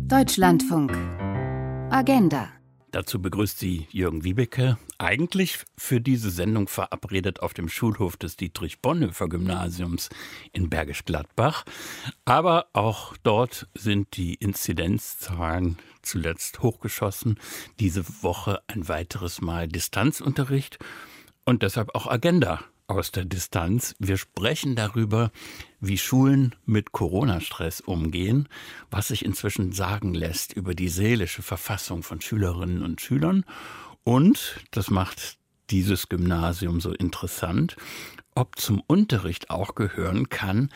Deutschlandfunk. Agenda. Dazu begrüßt sie Jürgen Wiebeke, eigentlich für diese Sendung verabredet auf dem Schulhof des Dietrich-Bonhoeffer-Gymnasiums in Bergisch Gladbach. Aber auch dort sind die Inzidenzzahlen zuletzt hochgeschossen. Diese Woche ein weiteres Mal Distanzunterricht und deshalb auch Agenda aus der Distanz. Wir sprechen darüber, wie Schulen mit Corona-Stress umgehen, was sich inzwischen sagen lässt über die seelische Verfassung von Schülerinnen und Schülern und, das macht dieses Gymnasium so interessant, ob zum Unterricht auch gehören kann,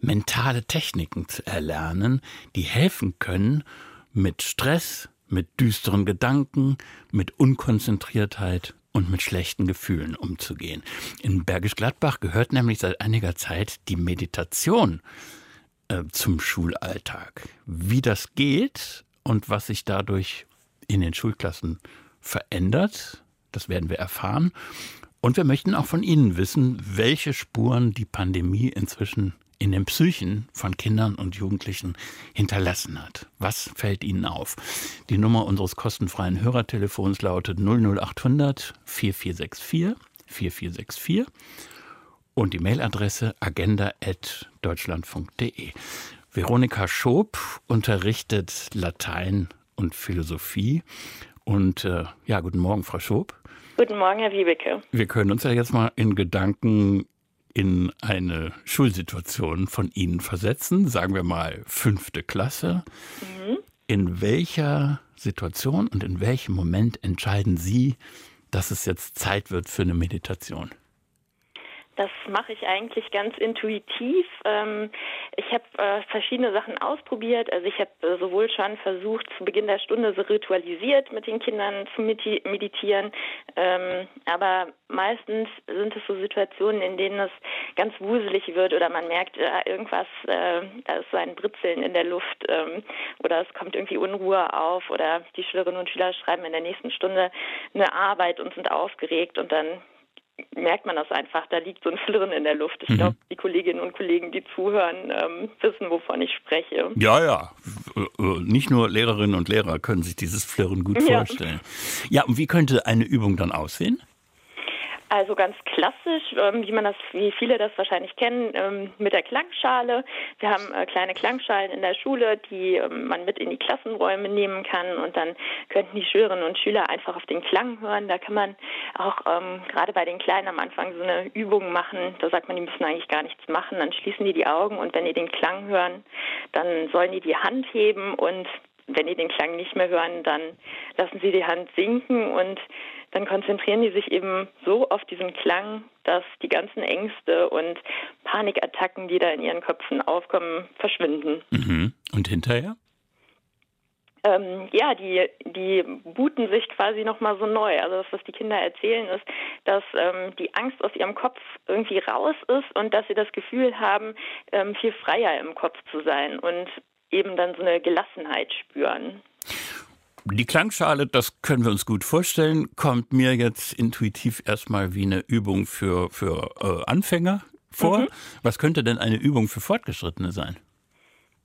mentale Techniken zu erlernen, die helfen können, mit Stress, mit düsteren Gedanken, mit Unkonzentriertheit und mit schlechten Gefühlen umzugehen. In Bergisch Gladbach gehört nämlich seit einiger Zeit die Meditation äh, zum Schulalltag. Wie das geht und was sich dadurch in den Schulklassen verändert, das werden wir erfahren. Und wir möchten auch von Ihnen wissen, welche Spuren die Pandemie inzwischen in den Psychen von Kindern und Jugendlichen hinterlassen hat. Was fällt Ihnen auf? Die Nummer unseres kostenfreien Hörertelefons lautet 00800 4464 4464 und die Mailadresse agenda.deutschlandfunk.de. Veronika Schob unterrichtet Latein und Philosophie. Und äh, ja, guten Morgen, Frau Schob. Guten Morgen, Herr Wiebeke. Wir können uns ja jetzt mal in Gedanken in eine Schulsituation von Ihnen versetzen, sagen wir mal fünfte Klasse. Mhm. In welcher Situation und in welchem Moment entscheiden Sie, dass es jetzt Zeit wird für eine Meditation? Das mache ich eigentlich ganz intuitiv. Ähm, ich habe äh, verschiedene Sachen ausprobiert. Also ich habe äh, sowohl schon versucht, zu Beginn der Stunde so ritualisiert mit den Kindern zu meditieren, ähm, aber meistens sind es so Situationen, in denen es ganz wuselig wird oder man merkt, äh, irgendwas, da ist so ein Britzeln in der Luft ähm, oder es kommt irgendwie Unruhe auf oder die Schülerinnen und Schüler schreiben in der nächsten Stunde eine Arbeit und sind aufgeregt und dann merkt man das einfach. Da liegt so ein Flirren in der Luft. Ich mhm. glaube, die Kolleginnen und Kollegen, die zuhören, ähm, wissen, wovon ich spreche. Ja, ja. Äh, äh, nicht nur Lehrerinnen und Lehrer können sich dieses Flirren gut ja. vorstellen. Ja, und wie könnte eine Übung dann aussehen? Also ganz klassisch, ähm, wie man das, wie viele das wahrscheinlich kennen, ähm, mit der Klangschale. Wir haben äh, kleine Klangschalen in der Schule, die ähm, man mit in die Klassenräume nehmen kann und dann könnten die Schülerinnen und Schüler einfach auf den Klang hören. Da kann man auch ähm, gerade bei den Kleinen am Anfang so eine Übung machen. Da sagt man, die müssen eigentlich gar nichts machen. Dann schließen die die Augen und wenn die den Klang hören, dann sollen die die Hand heben und wenn die den Klang nicht mehr hören, dann lassen sie die Hand sinken und dann konzentrieren die sich eben so auf diesen Klang, dass die ganzen Ängste und Panikattacken, die da in ihren Köpfen aufkommen, verschwinden. Mhm. Und hinterher? Ähm, ja, die, die booten sich quasi nochmal so neu. Also das, was die Kinder erzählen, ist, dass ähm, die Angst aus ihrem Kopf irgendwie raus ist und dass sie das Gefühl haben, ähm, viel freier im Kopf zu sein und eben dann so eine Gelassenheit spüren. Die Klangschale, das können wir uns gut vorstellen, kommt mir jetzt intuitiv erstmal wie eine Übung für, für äh, Anfänger vor. Mhm. Was könnte denn eine Übung für Fortgeschrittene sein?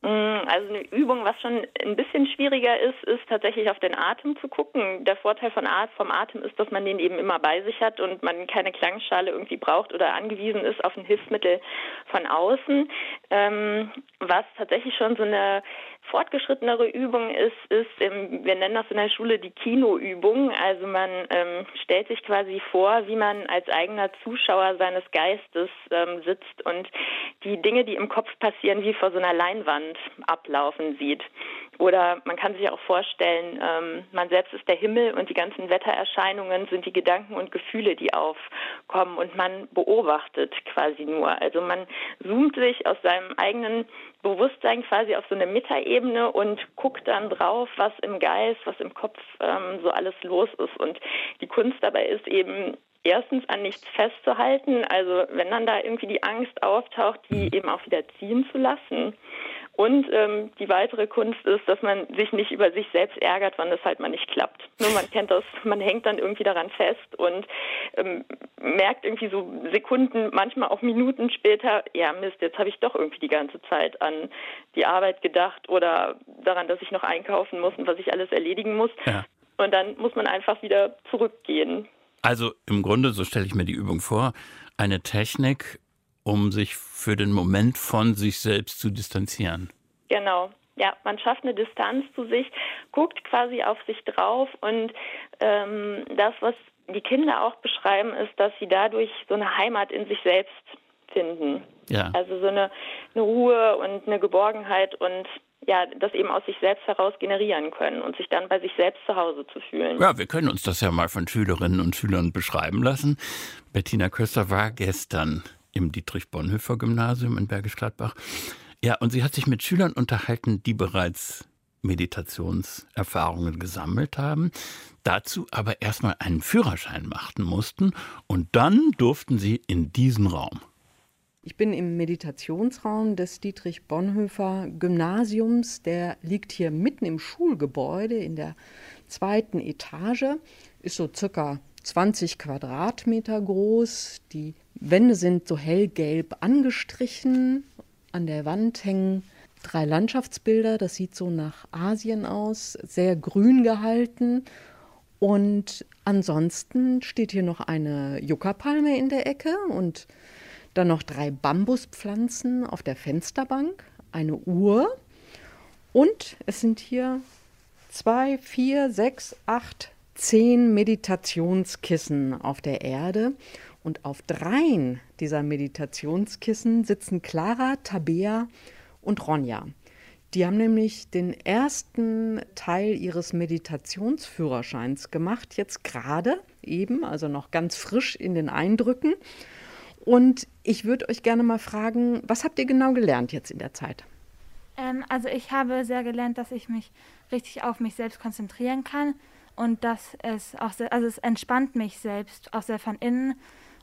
Mm, also eine Übung, was schon ein bisschen schwieriger ist, ist tatsächlich auf den Atem zu gucken. Der Vorteil von Art, vom Atem ist, dass man den eben immer bei sich hat und man keine Klangschale irgendwie braucht oder angewiesen ist auf ein Hilfsmittel von außen. Ähm, was tatsächlich schon so eine fortgeschrittenere Übung ist, ist, wir nennen das in der Schule die Kinoübung. Also man ähm, stellt sich quasi vor, wie man als eigener Zuschauer seines Geistes ähm, sitzt und die Dinge, die im Kopf passieren, wie vor so einer Leinwand ablaufen sieht. Oder man kann sich auch vorstellen, ähm, man selbst ist der Himmel und die ganzen Wettererscheinungen sind die Gedanken und Gefühle, die aufkommen und man beobachtet quasi nur. Also man zoomt sich aus seinem eigenen Bewusstsein quasi auf so eine Metaebene und guckt dann drauf, was im Geist, was im Kopf ähm, so alles los ist. Und die Kunst dabei ist eben erstens an nichts festzuhalten, also wenn dann da irgendwie die Angst auftaucht, die eben auch wieder ziehen zu lassen Und ähm, die weitere Kunst ist, dass man sich nicht über sich selbst ärgert, wann es halt mal nicht klappt. Nur man kennt das, man hängt dann irgendwie daran fest und ähm, merkt irgendwie so Sekunden, manchmal auch Minuten später, ja Mist, jetzt habe ich doch irgendwie die ganze Zeit an die Arbeit gedacht oder daran, dass ich noch einkaufen muss und was ich alles erledigen muss. Ja. Und dann muss man einfach wieder zurückgehen. Also im Grunde, so stelle ich mir die Übung vor, eine Technik, um sich für den Moment von sich selbst zu distanzieren. Genau. Ja, man schafft eine Distanz zu sich, guckt quasi auf sich drauf und ähm, das, was die Kinder auch beschreiben, ist, dass sie dadurch so eine Heimat in sich selbst finden. Ja. Also so eine, eine Ruhe und eine Geborgenheit und ja, das eben aus sich selbst heraus generieren können und sich dann bei sich selbst zu Hause zu fühlen. Ja, wir können uns das ja mal von Schülerinnen und Schülern beschreiben lassen. Bettina Köster war gestern im Dietrich-Bonhoeffer-Gymnasium in Bergisch Gladbach. Ja, und sie hat sich mit Schülern unterhalten, die bereits Meditationserfahrungen gesammelt haben, dazu aber erstmal einen Führerschein machten mussten und dann durften sie in diesen Raum. Ich bin im Meditationsraum des Dietrich Bonhoeffer Gymnasiums. Der liegt hier mitten im Schulgebäude in der zweiten Etage, ist so circa 20 Quadratmeter groß. Die Wände sind so hellgelb angestrichen. An der Wand hängen drei Landschaftsbilder. Das sieht so nach Asien aus, sehr grün gehalten. Und ansonsten steht hier noch eine Yucca-Palme in der Ecke und dann noch drei Bambuspflanzen auf der Fensterbank, eine Uhr und es sind hier zwei, vier, sechs, acht, zehn Meditationskissen auf der Erde. Und auf dreien dieser Meditationskissen sitzen Clara, Tabea und Ronja. Die haben nämlich den ersten Teil ihres Meditationsführerscheins gemacht, jetzt gerade eben, also noch ganz frisch in den Eindrücken. Und ich würde euch gerne mal fragen, was habt ihr genau gelernt jetzt in der Zeit? Ähm, also ich habe sehr gelernt, dass ich mich richtig auf mich selbst konzentrieren kann und dass es auch sehr, also es entspannt mich selbst auch sehr von innen.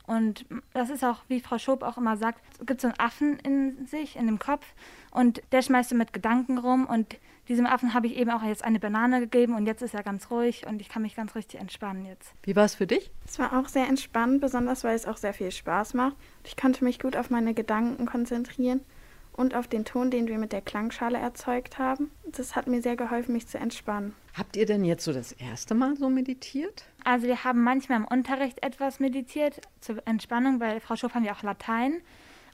Und das ist auch, wie Frau Schob auch immer sagt, es gibt so einen Affen in sich, in dem Kopf und der schmeißt du mit Gedanken rum und diesem Affen habe ich eben auch jetzt eine Banane gegeben und jetzt ist er ganz ruhig und ich kann mich ganz richtig entspannen jetzt. Wie war es für dich? Es war auch sehr entspannt, besonders weil es auch sehr viel Spaß macht. Ich konnte mich gut auf meine Gedanken konzentrieren und auf den Ton, den wir mit der Klangschale erzeugt haben. Das hat mir sehr geholfen, mich zu entspannen. Habt ihr denn jetzt so das erste Mal so meditiert? Also wir haben manchmal im Unterricht etwas meditiert zur Entspannung, weil Frau Schof haben ja auch Latein.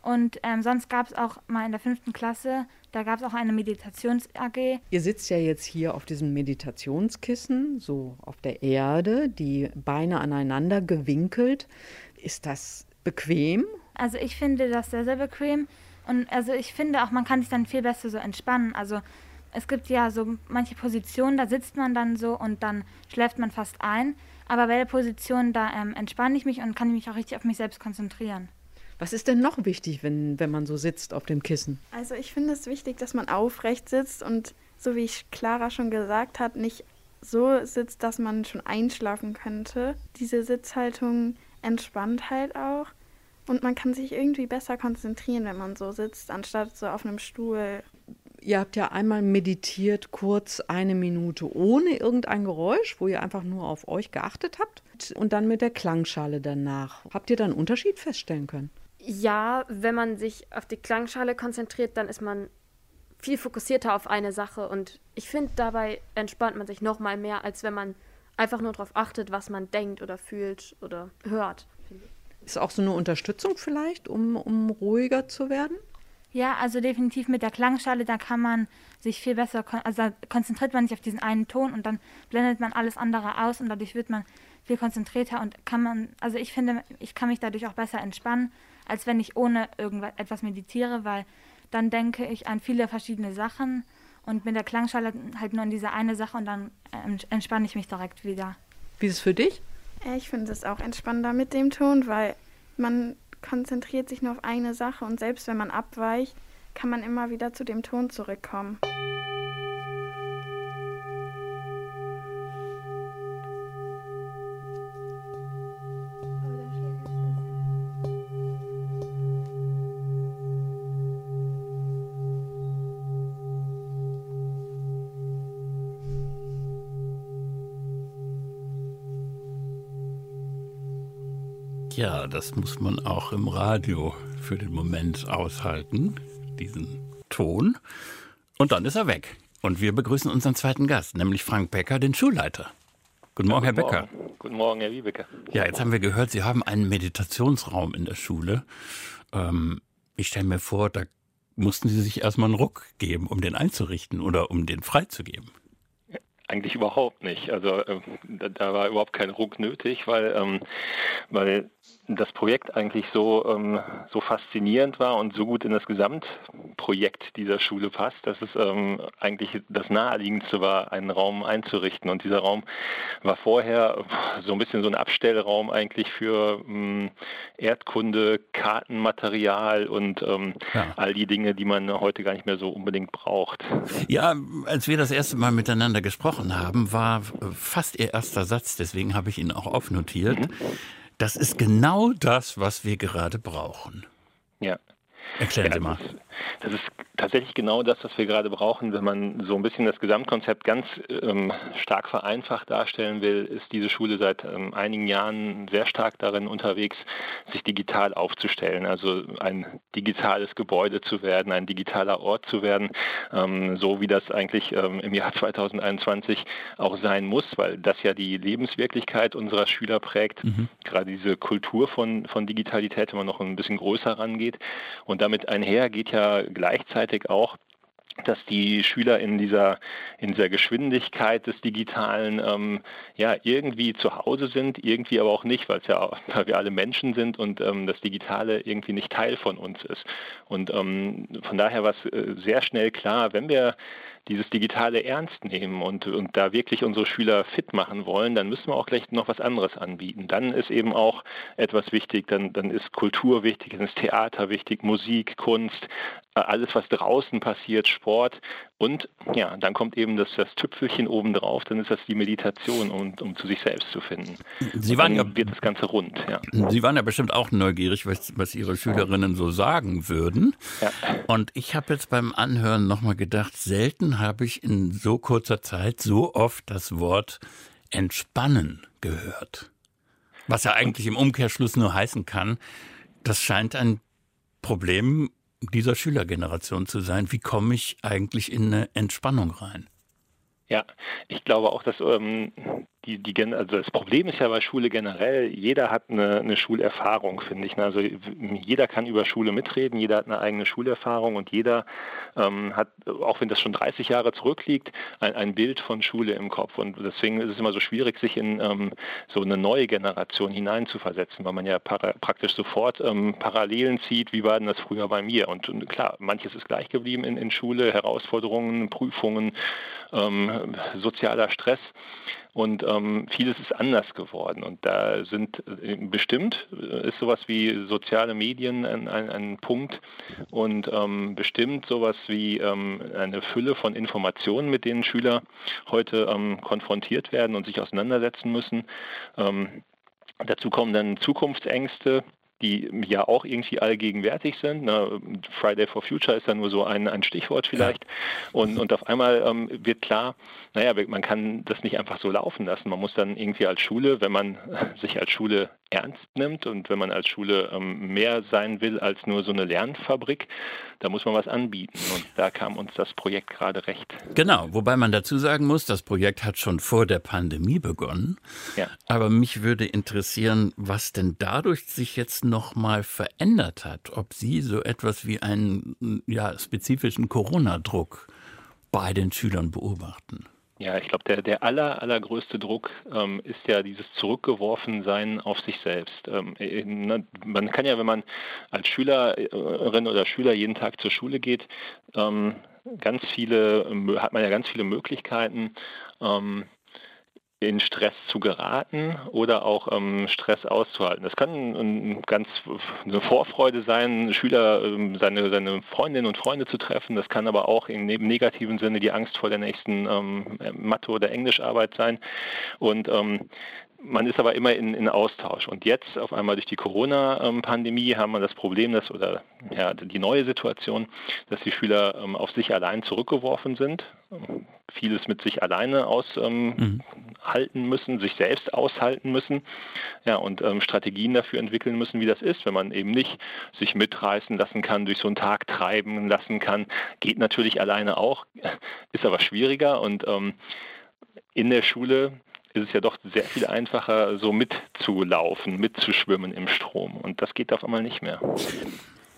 Und ähm, sonst gab es auch mal in der fünften Klasse, da gab es auch eine Meditations-AG. Ihr sitzt ja jetzt hier auf diesem Meditationskissen, so auf der Erde, die Beine aneinander gewinkelt. Ist das bequem? Also ich finde das sehr, sehr bequem. Und also ich finde auch, man kann sich dann viel besser so entspannen. Also es gibt ja so manche Positionen, da sitzt man dann so und dann schläft man fast ein. Aber bei der Position, da ähm, entspanne ich mich und kann mich auch richtig auf mich selbst konzentrieren. Was ist denn noch wichtig, wenn, wenn man so sitzt auf dem Kissen? Also ich finde es wichtig, dass man aufrecht sitzt und so wie Clara schon gesagt hat, nicht so sitzt, dass man schon einschlafen könnte. Diese Sitzhaltung entspannt halt auch. Und man kann sich irgendwie besser konzentrieren, wenn man so sitzt, anstatt so auf einem Stuhl. Ihr habt ja einmal meditiert, kurz eine Minute ohne irgendein Geräusch, wo ihr einfach nur auf euch geachtet habt. Und dann mit der Klangschale danach. Habt ihr da einen Unterschied feststellen können? Ja, wenn man sich auf die Klangschale konzentriert, dann ist man viel fokussierter auf eine Sache und ich finde, dabei entspannt man sich noch mal mehr, als wenn man einfach nur darauf achtet, was man denkt oder fühlt oder hört. Ist auch so eine Unterstützung vielleicht, um, um ruhiger zu werden? Ja, also definitiv mit der Klangschale, da kann man sich viel besser, also konzentriert man sich auf diesen einen Ton und dann blendet man alles andere aus und dadurch wird man viel konzentrierter und kann man, also ich finde, ich kann mich dadurch auch besser entspannen als wenn ich ohne irgendetwas meditiere, weil dann denke ich an viele verschiedene Sachen und mit der Klangschale halt nur an diese eine Sache und dann ähm, entspanne ich mich direkt wieder. Wie ist es für dich? Ich finde es auch entspannender mit dem Ton, weil man konzentriert sich nur auf eine Sache und selbst wenn man abweicht, kann man immer wieder zu dem Ton zurückkommen. Ja, das muss man auch im Radio für den Moment aushalten, diesen Ton. Und dann ist er weg. Und wir begrüßen unseren zweiten Gast, nämlich Frank Becker, den Schulleiter. Guten Morgen, ja, guten Herr Becker. Morgen. Guten Morgen, Herr Wiebeke. Ja, jetzt haben wir gehört, Sie haben einen Meditationsraum in der Schule. Ähm, ich stelle mir vor, da mussten Sie sich erstmal einen Ruck geben, um den einzurichten oder um den freizugeben. Eigentlich überhaupt nicht. Also äh, da, da, war überhaupt kein Ruck nötig, weil, ähm, weil das Projekt eigentlich so, ähm, so faszinierend war und so gut in das Gesamtprojekt dieser Schule passt, dass es ähm, eigentlich das Naheliegendste war, einen Raum einzurichten. Und dieser Raum war vorher so ein bisschen so ein Abstellraum eigentlich für ähm, Erdkunde, Kartenmaterial und ähm, ja. all die Dinge, die man heute gar nicht mehr so unbedingt braucht. Ja, als wir das erste Mal miteinander gesprochen haben, war fast Ihr erster Satz, deswegen habe ich ihn auch aufnotiert. Mhm das ist genau das, was wir gerade brauchen. Ja. Erklären Sie mal. Ist, das ist tatsächlich genau das, was wir gerade brauchen. Wenn man so ein bisschen das Gesamtkonzept ganz ähm, stark vereinfacht darstellen will, ist diese Schule seit ähm, einigen Jahren sehr stark darin unterwegs, sich digital aufzustellen. Also ein digitales Gebäude zu werden, ein digitaler Ort zu werden, ähm, so wie das eigentlich ähm, im Jahr 2021 auch sein muss, weil das ja die Lebenswirklichkeit unserer Schüler prägt. Mhm. Gerade diese Kultur von, von Digitalität, wenn man noch ein bisschen größer rangeht. Und damit einher geht ja gleichzeitig auch dass die Schüler in dieser, in dieser Geschwindigkeit des Digitalen ähm, ja irgendwie zu Hause sind, irgendwie aber auch nicht, weil ja weil wir alle Menschen sind und ähm, das Digitale irgendwie nicht Teil von uns ist. Und ähm, von daher war es äh, sehr schnell klar, wenn wir dieses Digitale ernst nehmen und, und da wirklich unsere Schüler fit machen wollen, dann müssen wir auch gleich noch was anderes anbieten. Dann ist eben auch etwas wichtig, dann, dann ist Kultur wichtig, dann ist Theater wichtig, Musik, Kunst, alles, was draußen passiert, Sport. Und ja, dann kommt eben das, das Tüpfelchen obendrauf, dann ist das die Meditation, um, um zu sich selbst zu finden. Sie waren ja, wird das Ganze rund. Ja. Sie waren ja bestimmt auch neugierig, was, was Ihre Schülerinnen so sagen würden. Ja. Und ich habe jetzt beim Anhören nochmal gedacht, selten habe ich in so kurzer Zeit so oft das Wort entspannen gehört. Was ja eigentlich im Umkehrschluss nur heißen kann, das scheint ein Problem dieser Schülergeneration zu sein. Wie komme ich eigentlich in eine Entspannung rein? Ja, ich glaube auch, dass ähm, die, die, also das Problem ist ja bei Schule generell, jeder hat eine, eine Schulerfahrung, finde ich. Also jeder kann über Schule mitreden, jeder hat eine eigene Schulerfahrung und jeder ähm, hat, auch wenn das schon 30 Jahre zurückliegt, ein, ein, Bild von Schule im Kopf. Und deswegen ist es immer so schwierig, sich in ähm, so eine neue Generation hineinzuversetzen, weil man ja para, praktisch sofort ähm, Parallelen zieht, wie war denn das früher bei mir? Und, und klar, manches ist gleich geblieben in, in Schule, Herausforderungen, Prüfungen, ähm, sozialer Stress. Und ähm, vieles ist anders geworden. Und da sind äh, bestimmt, äh, ist sowas wie soziale Medien ein, ein, ein Punkt und ähm, bestimmt sowas wie ähm, eine Fülle von Informationen, mit denen Schüler heute ähm, konfrontiert werden und sich auseinandersetzen müssen. Ähm, dazu kommen dann Zukunftsängste, die ja auch irgendwie allgegenwärtig sind. Ne? Friday for Future ist da nur so ein, ein Stichwort vielleicht. Und, und auf einmal ähm, wird klar, naja, man kann das nicht einfach so laufen lassen. Man muss dann irgendwie als Schule, wenn man sich als Schule ernst nimmt und wenn man als Schule ähm, mehr sein will als nur so eine Lernfabrik, da muss man was anbieten. Und da kam uns das Projekt gerade recht. Genau, wobei man dazu sagen muss, das Projekt hat schon vor der Pandemie begonnen. Ja. Aber mich würde interessieren, was denn dadurch sich jetzt nochmal verändert hat. Ob Sie so etwas wie einen ja, spezifischen Corona-Druck bei den Schülern beobachten. Ja, ich glaube, der, der aller, allergrößte Druck ähm, ist ja dieses Zurückgeworfensein auf sich selbst. Ähm, äh, man kann ja, wenn man als Schülerin oder Schüler jeden Tag zur Schule geht, ähm, ganz viele, hat man ja ganz viele Möglichkeiten, ähm, in Stress zu geraten oder auch ähm, Stress auszuhalten. Das kann ein, ganz eine Vorfreude sein, Schüler ähm, seine, seine Freundinnen und Freunde zu treffen. Das kann aber auch im negativen Sinne die Angst vor der nächsten ähm, Mathe- oder Englischarbeit sein. Und ähm, man ist aber immer in, in Austausch. Und jetzt auf einmal durch die Corona-Pandemie haben wir das Problem, dass, oder ja, die neue Situation, dass die Schüler ähm, auf sich allein zurückgeworfen sind, vieles mit sich alleine aus, ähm, mhm. aushalten müssen, sich selbst aushalten müssen ja, und ähm, Strategien dafür entwickeln müssen, wie das ist, wenn man eben nicht sich mitreißen lassen kann, durch so einen Tag treiben lassen kann. Geht natürlich alleine auch, ist aber schwieriger und ähm, in der Schule ist es ja doch sehr viel einfacher, so mitzulaufen, mitzuschwimmen im Strom. Und das geht auf einmal nicht mehr.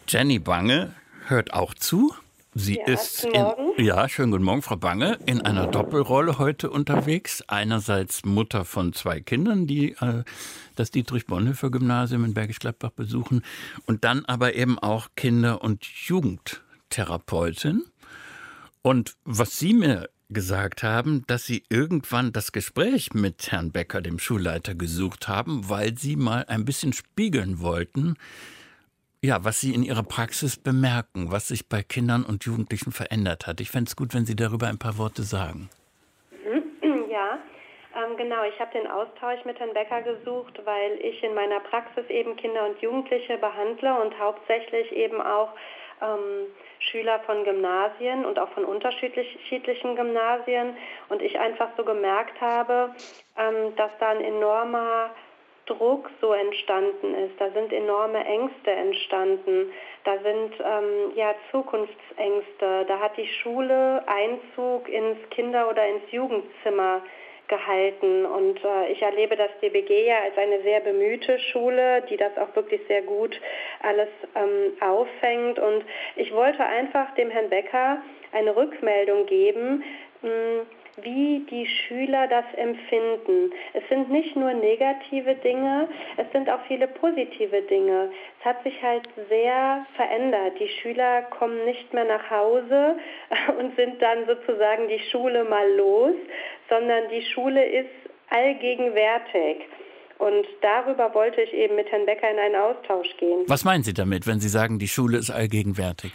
Jenny Bange hört auch zu. Sie ja, ist in, ja, schönen guten Morgen, Frau Bange, in einer Doppelrolle heute unterwegs. Einerseits Mutter von zwei Kindern, die äh, das Dietrich-Bonhoeffer-Gymnasium in Bergisch Gladbach besuchen und dann aber eben auch Kinder- und Jugendtherapeutin. Und was Sie mir gesagt haben, dass Sie irgendwann das Gespräch mit Herrn Becker, dem Schulleiter, gesucht haben, weil Sie mal ein bisschen spiegeln wollten, ja, was Sie in Ihrer Praxis bemerken, was sich bei Kindern und Jugendlichen verändert hat. Ich fände es gut, wenn Sie darüber ein paar Worte sagen. Ja, ähm, genau. Ich habe den Austausch mit Herrn Becker gesucht, weil ich in meiner Praxis eben Kinder und Jugendliche behandle und hauptsächlich eben auch ähm, Schüler von Gymnasien und auch von unterschiedlichen Gymnasien. Und ich einfach so gemerkt habe, ähm, dass da ein enormer Druck so entstanden ist. Da sind enorme Ängste entstanden. Da sind ähm, ja Zukunftsängste. Da hat die Schule Einzug ins Kinder- oder ins Jugendzimmer gehalten. Und äh, ich erlebe das DBG ja als eine sehr bemühte Schule, die das auch wirklich sehr gut alles ähm, auffängt. Und ich wollte einfach dem Herrn Becker eine Rückmeldung geben, mh, wie die Schüler das empfinden. Es sind nicht nur negative Dinge, es sind auch viele positive Dinge. Es hat sich halt sehr verändert. Die Schüler kommen nicht mehr nach Hause und sind dann sozusagen die Schule mal los, sondern die Schule ist allgegenwärtig. Und darüber wollte ich eben mit Herrn Becker in einen Austausch gehen. Was meinen Sie damit, wenn Sie sagen, die Schule ist allgegenwärtig?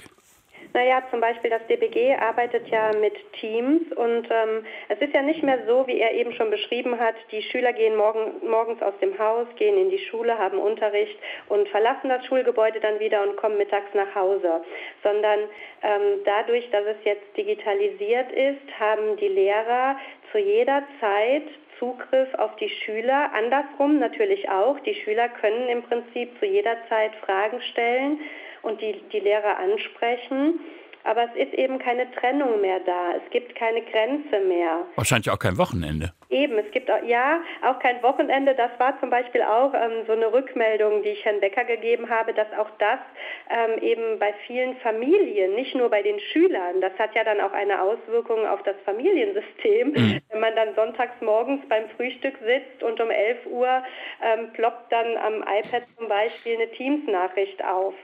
Naja, zum Beispiel das DBG arbeitet ja mit Teams und ähm, es ist ja nicht mehr so, wie er eben schon beschrieben hat, die Schüler gehen morgen, morgens aus dem Haus, gehen in die Schule, haben Unterricht und verlassen das Schulgebäude dann wieder und kommen mittags nach Hause, sondern ähm, dadurch, dass es jetzt digitalisiert ist, haben die Lehrer zu jeder Zeit Zugriff auf die Schüler. Andersrum natürlich auch. Die Schüler können im Prinzip zu jeder Zeit Fragen stellen und die, die Lehrer ansprechen. Aber es ist eben keine Trennung mehr da. Es gibt keine Grenze mehr. Wahrscheinlich auch kein Wochenende. Eben, es gibt auch, ja auch kein Wochenende. Das war zum Beispiel auch ähm, so eine Rückmeldung, die ich Herrn Becker gegeben habe, dass auch das ähm, eben bei vielen Familien, nicht nur bei den Schülern, das hat ja dann auch eine Auswirkung auf das Familiensystem. Mhm. Wenn man dann sonntags morgens beim Frühstück sitzt und um 11 Uhr ähm, ploppt dann am iPad zum Beispiel eine Teams-Nachricht auf.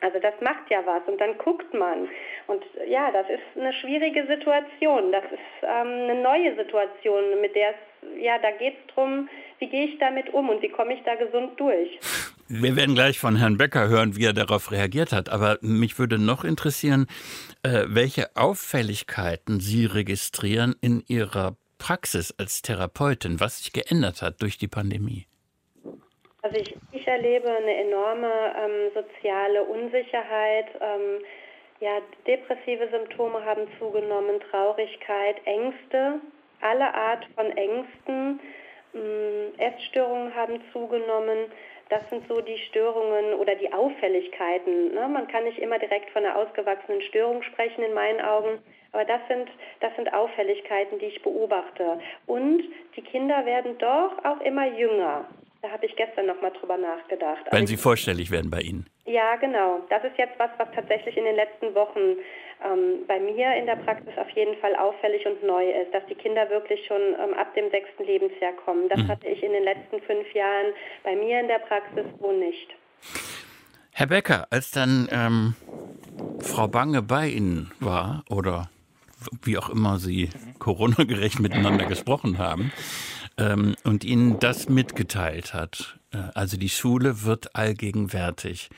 Also das macht ja was und dann guckt man. Und ja, das ist eine schwierige Situation. Das ist ähm, eine neue Situation, mit der es, ja, da geht es darum, wie gehe ich damit um und wie komme ich da gesund durch. Wir werden gleich von Herrn Becker hören, wie er darauf reagiert hat. Aber mich würde noch interessieren, äh, welche Auffälligkeiten Sie registrieren in Ihrer Praxis als Therapeutin, was sich geändert hat durch die Pandemie. Also ich, ich erlebe eine enorme ähm, soziale Unsicherheit. Ähm, ja, depressive Symptome haben zugenommen, Traurigkeit, Ängste, alle Art von Ängsten. Ähm, Essstörungen haben zugenommen. Das sind so die Störungen oder die Auffälligkeiten. Ne? Man kann nicht immer direkt von einer ausgewachsenen Störung sprechen in meinen Augen, aber das sind, das sind Auffälligkeiten, die ich beobachte. Und die Kinder werden doch auch immer jünger. Da habe ich gestern noch mal drüber nachgedacht. Wenn Sie vorstellig werden bei Ihnen. Ja, genau. Das ist jetzt was, was tatsächlich in den letzten Wochen ähm, bei mir in der Praxis auf jeden Fall auffällig und neu ist, dass die Kinder wirklich schon ähm, ab dem sechsten Lebensjahr kommen. Das mhm. hatte ich in den letzten fünf Jahren bei mir in der Praxis so nicht. Herr Becker, als dann ähm, Frau Bange bei Ihnen war oder wie auch immer Sie Corona-gerecht miteinander gesprochen haben, ähm, und Ihnen das mitgeteilt hat. Äh, also die Schule wird allgegenwärtig.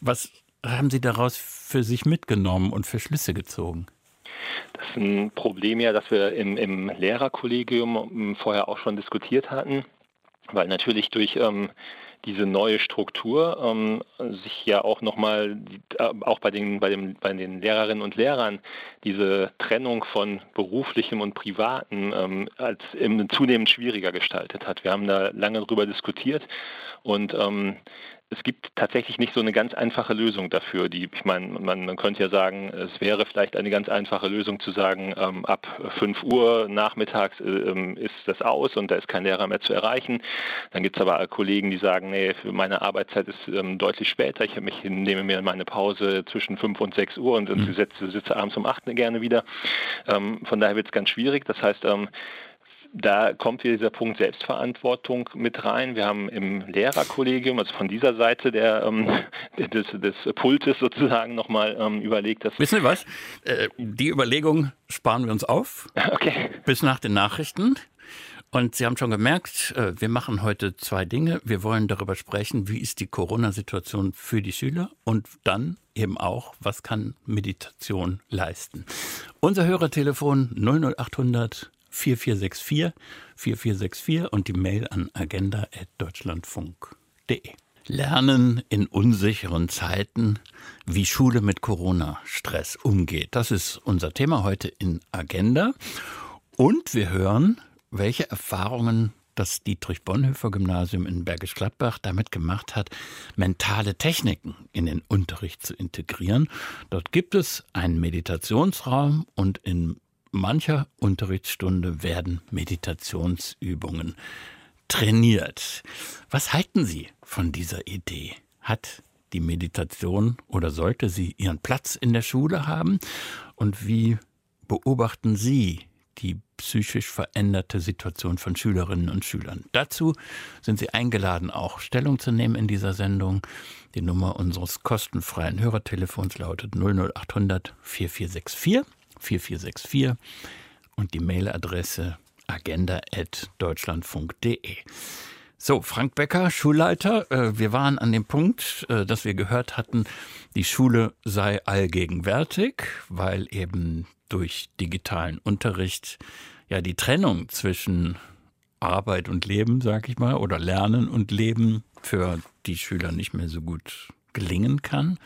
Was haben Sie daraus für sich mitgenommen und für Schlüsse gezogen? Das ist ein Problem ja, das wir im, im Lehrerkollegium ähm, vorher auch schon diskutiert hatten, weil natürlich durch ähm, diese neue Struktur ähm, sich ja auch nochmal, äh, auch bei den, bei, dem, bei den Lehrerinnen und Lehrern, diese Trennung von beruflichem und privatem ähm, als zunehmend schwieriger gestaltet hat. Wir haben da lange darüber diskutiert und ähm, es gibt tatsächlich nicht so eine ganz einfache Lösung dafür. Die, ich meine, man, man könnte ja sagen, es wäre vielleicht eine ganz einfache Lösung zu sagen, ähm, ab 5 Uhr nachmittags äh, ähm, ist das aus und da ist kein Lehrer mehr zu erreichen. Dann gibt es aber Kollegen, die sagen, nee, meine Arbeitszeit ist ähm, deutlich später. Ich mich, nehme mir meine Pause zwischen 5 und 6 Uhr und, und mhm. sitze, sitze abends um 8 gerne wieder. Ähm, von daher wird es ganz schwierig. Das heißt, ähm, da kommt wieder dieser Punkt Selbstverantwortung mit rein. Wir haben im Lehrerkollegium, also von dieser Seite der, ähm, des, des Pultes sozusagen nochmal ähm, überlegt, dass... Wissen Sie was? Äh, die Überlegung sparen wir uns auf. Okay. Bis nach den Nachrichten. Und Sie haben schon gemerkt, äh, wir machen heute zwei Dinge. Wir wollen darüber sprechen, wie ist die Corona-Situation für die Schüler und dann eben auch, was kann Meditation leisten. Unser Hörertelefon 00800 4464 4464 und die Mail an agenda.deutschlandfunk.de. Lernen in unsicheren Zeiten, wie Schule mit Corona-Stress umgeht. Das ist unser Thema heute in Agenda. Und wir hören, welche Erfahrungen das Dietrich Bonhoeffer Gymnasium in Bergisch Gladbach damit gemacht hat, mentale Techniken in den Unterricht zu integrieren. Dort gibt es einen Meditationsraum und in mancher Unterrichtsstunde werden Meditationsübungen trainiert. Was halten Sie von dieser Idee? Hat die Meditation oder sollte sie ihren Platz in der Schule haben? Und wie beobachten Sie die psychisch veränderte Situation von Schülerinnen und Schülern. Dazu sind Sie eingeladen, auch Stellung zu nehmen in dieser Sendung. Die Nummer unseres kostenfreien Hörertelefons lautet 00800 4464. 4464 und die Mailadresse agenda.deutschlandfunk.de. So, Frank Becker, Schulleiter. Äh, wir waren an dem Punkt, äh, dass wir gehört hatten, die Schule sei allgegenwärtig, weil eben durch digitalen Unterricht ja die Trennung zwischen Arbeit und Leben, sag ich mal, oder Lernen und Leben für die Schüler nicht mehr so gut gelingen kann.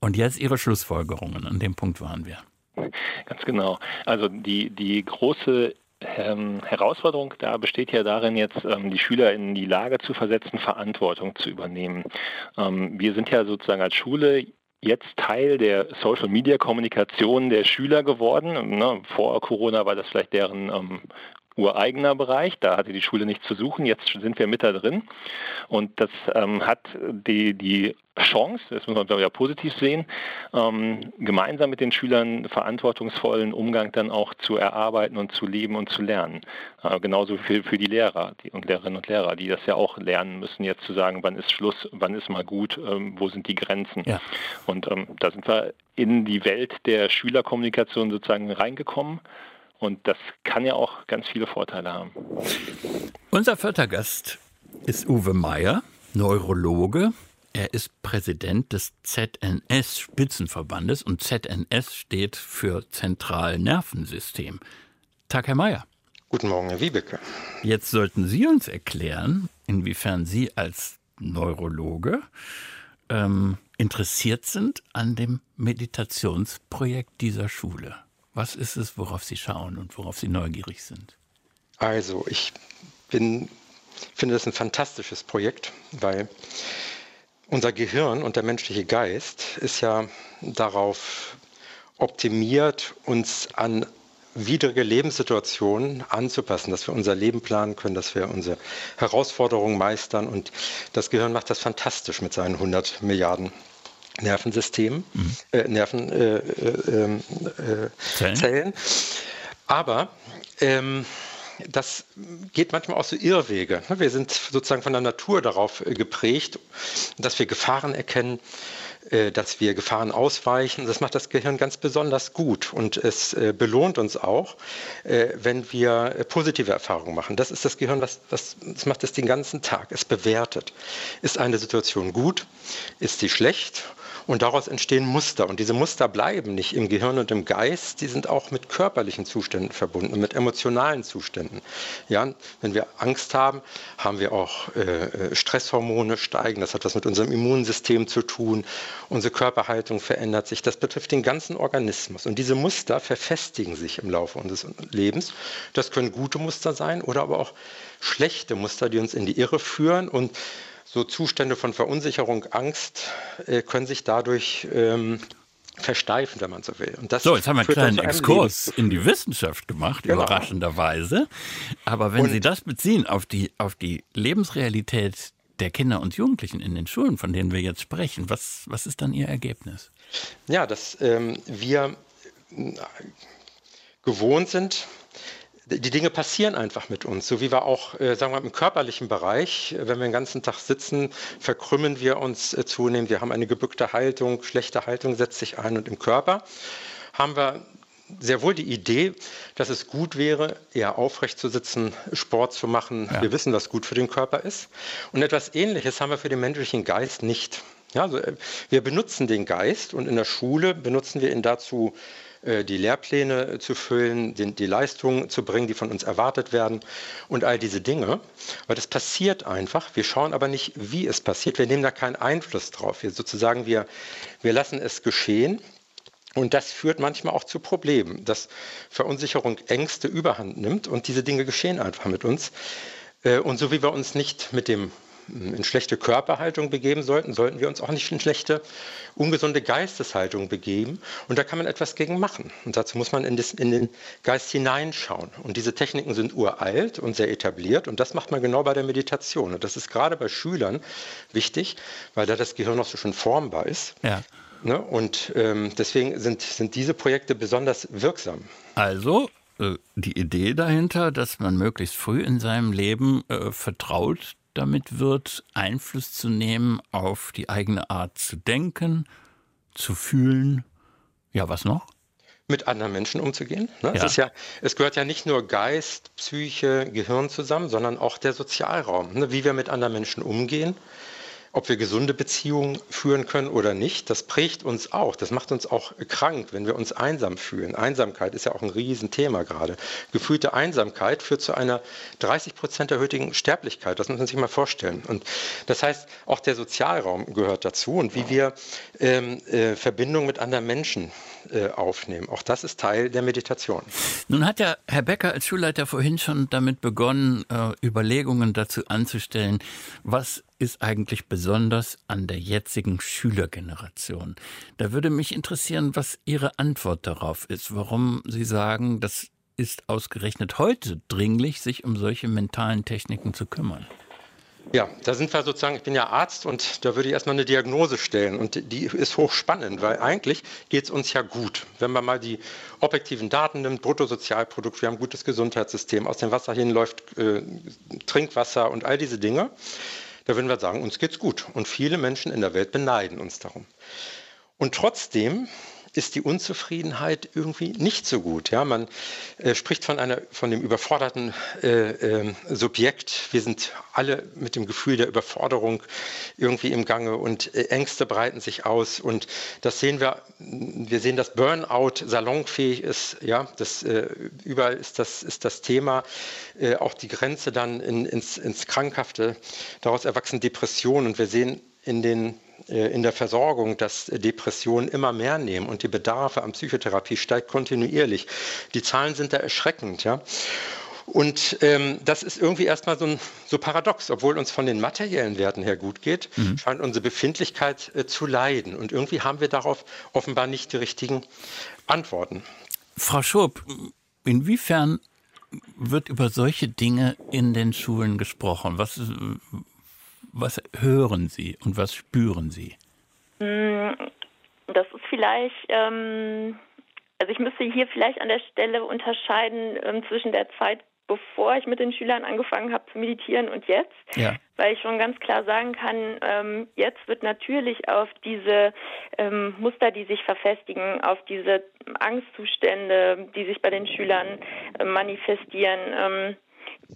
Und jetzt Ihre Schlussfolgerungen. An dem Punkt waren wir. Ganz genau. Also die, die große ähm, Herausforderung da besteht ja darin, jetzt ähm, die Schüler in die Lage zu versetzen, Verantwortung zu übernehmen. Ähm, wir sind ja sozusagen als Schule jetzt Teil der Social-Media-Kommunikation der Schüler geworden. Ne, vor Corona war das vielleicht deren ähm, ureigener Bereich, da hatte die Schule nichts zu suchen, jetzt sind wir mit da drin und das ähm, hat die, die Chance, das muss man glaube ich auch positiv sehen, ähm, gemeinsam mit den Schülern verantwortungsvollen Umgang dann auch zu erarbeiten und zu leben und zu lernen. Äh, genauso für, für die Lehrer die, und Lehrerinnen und Lehrer, die das ja auch lernen müssen, jetzt zu sagen, wann ist Schluss, wann ist mal gut, ähm, wo sind die Grenzen. Ja. Und ähm, da sind wir in die Welt der Schülerkommunikation sozusagen reingekommen und das kann ja auch ganz viele Vorteile haben. Unser vierter Gast ist Uwe Meyer, Neurologe. Er ist Präsident des ZNS-Spitzenverbandes und ZNS steht für Zentralnervensystem. Tag, Herr Meyer. Guten Morgen, Herr Wiebeke. Jetzt sollten Sie uns erklären, inwiefern Sie als Neurologe ähm, interessiert sind an dem Meditationsprojekt dieser Schule. Was ist es, worauf Sie schauen und worauf Sie neugierig sind? Also, ich bin, finde das ein fantastisches Projekt, weil unser Gehirn und der menschliche Geist ist ja darauf optimiert, uns an widrige Lebenssituationen anzupassen, dass wir unser Leben planen können, dass wir unsere Herausforderungen meistern. Und das Gehirn macht das fantastisch mit seinen 100 Milliarden Nervensystem, mhm. äh, Nervenzellen. Äh, äh, äh Aber ähm, das geht manchmal auch so Irrwege. Ne? Wir sind sozusagen von der Natur darauf äh, geprägt, dass wir Gefahren erkennen, dass wir Gefahren ausweichen. Das macht das Gehirn ganz besonders gut und es belohnt uns auch, wenn wir positive Erfahrungen machen. Das ist das Gehirn, was, was das macht es den ganzen Tag. Es bewertet. Ist eine Situation gut? Ist sie schlecht? Und daraus entstehen Muster. Und diese Muster bleiben nicht im Gehirn und im Geist, die sind auch mit körperlichen Zuständen verbunden, mit emotionalen Zuständen. Ja, wenn wir Angst haben, haben wir auch äh, äh, Stresshormone steigen. Das hat was mit unserem Immunsystem zu tun. Unsere Körperhaltung verändert sich. Das betrifft den ganzen Organismus. Und diese Muster verfestigen sich im Laufe unseres Lebens. Das können gute Muster sein oder aber auch schlechte Muster, die uns in die Irre führen und so Zustände von Verunsicherung, Angst äh, können sich dadurch ähm, versteifen, wenn man so will. Und das so, jetzt haben wir einen kleinen Exkurs in die Wissenschaft gemacht, genau. überraschenderweise. Aber wenn und Sie das beziehen auf die, auf die Lebensrealität der Kinder und Jugendlichen in den Schulen, von denen wir jetzt sprechen, was, was ist dann Ihr Ergebnis? Ja, dass ähm, wir äh, gewohnt sind, die Dinge passieren einfach mit uns, so wie wir auch, äh, sagen wir im körperlichen Bereich, wenn wir den ganzen Tag sitzen, verkrümmen wir uns äh, zunehmend. Wir haben eine gebückte Haltung, schlechte Haltung setzt sich ein und im Körper haben wir sehr wohl die Idee, dass es gut wäre, eher aufrecht zu sitzen, Sport zu machen. Ja. Wir wissen, was gut für den Körper ist. Und etwas Ähnliches haben wir für den menschlichen Geist nicht. Ja, also äh, wir benutzen den Geist und in der Schule benutzen wir ihn dazu, äh, die Lehrpläne zu füllen, die Leistungen zu bringen, die von uns erwartet werden und all diese Dinge. Weil das passiert einfach. Wir schauen aber nicht, wie es passiert. Wir nehmen da keinen Einfluss drauf. Wir sozusagen, wir, wir lassen es geschehen. Und das führt manchmal auch zu Problemen, dass Verunsicherung Ängste überhand nimmt und diese Dinge geschehen einfach mit uns. Äh, und so wie wir uns nicht mit dem in schlechte Körperhaltung begeben sollten, sollten wir uns auch nicht in schlechte, ungesunde Geisteshaltung begeben. Und da kann man etwas gegen machen. Und dazu muss man in, das, in, den Geist hineinschauen. Und diese Techniken sind uralt und sehr etabliert. Und das macht man genau bei der Meditation. Und das ist gerade bei Schülern wichtig, weil da das Gehirn noch so schön formbar ist. Ja. Ne? Und ähm, deswegen sind, sind diese Projekte besonders wirksam. Also äh, die Idee dahinter, dass man möglichst früh in seinem Leben äh, vertraut damit wird, Einfluss zu nehmen auf die eigene Art zu denken, zu fühlen. Ja, was noch? mit anderen Menschen umzugehen. Ne? Ja. Es, ja, es, gehört ja nicht nur Geist, Psyche, Gehirn zusammen, sondern auch der Sozialraum, ne? wie wir mit anderen Menschen umgehen, ob wir gesunde Beziehungen führen können oder nicht, das prägt uns auch. Das macht uns auch krank, wenn wir uns einsam fühlen. Einsamkeit ist ja auch ein Riesenthema gerade. Gefühlte Einsamkeit führt zu einer 30 Prozent erhöhten Sterblichkeit. Das muss man sich mal vorstellen. Und das heißt, auch der Sozialraum gehört dazu und wie wir ähm, äh, Verbindung mit anderen Menschen aufnehmen. Auch das ist Teil der Meditation. Nun hat ja Herr Becker als Schulleiter vorhin schon damit begonnen, äh, Überlegungen dazu anzustellen, was ist eigentlich besonders an der jetzigen Schülergeneration? Da würde mich interessieren, was Ihre Antwort darauf ist, warum Sie sagen, das ist ausgerechnet heute dringlich, sich um solche mentalen Techniken zu kümmern. Ja, da sind wir sozusagen, ich bin ja Arzt und da würde ich erstmal eine Diagnose stellen und die ist hochspannend, weil eigentlich geht es uns ja gut. Wenn man mal die objektiven Daten nimmt, Bruttosozialprodukt, wir haben ein gutes Gesundheitssystem, aus dem Wasser hin läuft äh, Trinkwasser und all diese Dinge, da würden wir sagen, uns geht's gut. Und viele Menschen in der Welt beneiden uns darum. Und trotzdem ist die Unzufriedenheit irgendwie nicht so gut. Ja, man äh, spricht von, einer, von dem überforderten äh, äh, Subjekt. Wir sind alle mit dem Gefühl der Überforderung irgendwie im Gange und äh, Ängste breiten sich aus. Und das sehen wir, wir sehen, dass Burnout salonfähig ist. Ja, das, äh, überall ist das, ist das Thema. Äh, auch die Grenze dann in, ins, ins Krankhafte. Daraus erwachsen Depressionen. Und wir sehen in den in der Versorgung, dass Depressionen immer mehr nehmen und die Bedarfe an Psychotherapie steigt kontinuierlich. Die Zahlen sind da erschreckend, ja. Und ähm, das ist irgendwie erstmal so, ein, so paradox. Obwohl uns von den materiellen Werten her gut geht, mhm. scheint unsere Befindlichkeit äh, zu leiden. Und irgendwie haben wir darauf offenbar nicht die richtigen Antworten. Frau Schob, inwiefern wird über solche Dinge in den Schulen gesprochen? Was, was hören Sie und was spüren Sie? Hm, das ist vielleicht, ähm, also ich müsste hier vielleicht an der Stelle unterscheiden ähm, zwischen der Zeit, bevor ich mit den Schülern angefangen habe zu meditieren und jetzt, ja. weil ich schon ganz klar sagen kann, ähm, jetzt wird natürlich auf diese ähm, Muster, die sich verfestigen, auf diese Angstzustände, die sich bei den Schülern äh, manifestieren, ähm,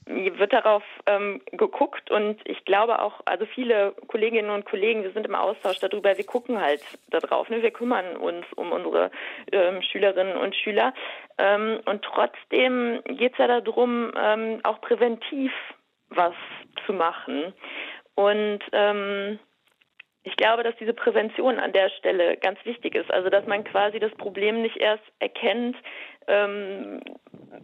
wird darauf ähm, geguckt und ich glaube auch, also viele Kolleginnen und Kollegen, wir sind im Austausch darüber, wir gucken halt darauf, ne? wir kümmern uns um unsere ähm, Schülerinnen und Schüler ähm, und trotzdem geht es ja darum, ähm, auch präventiv was zu machen und ähm, ich glaube, dass diese Prävention an der Stelle ganz wichtig ist. Also, dass man quasi das Problem nicht erst erkennt, ähm,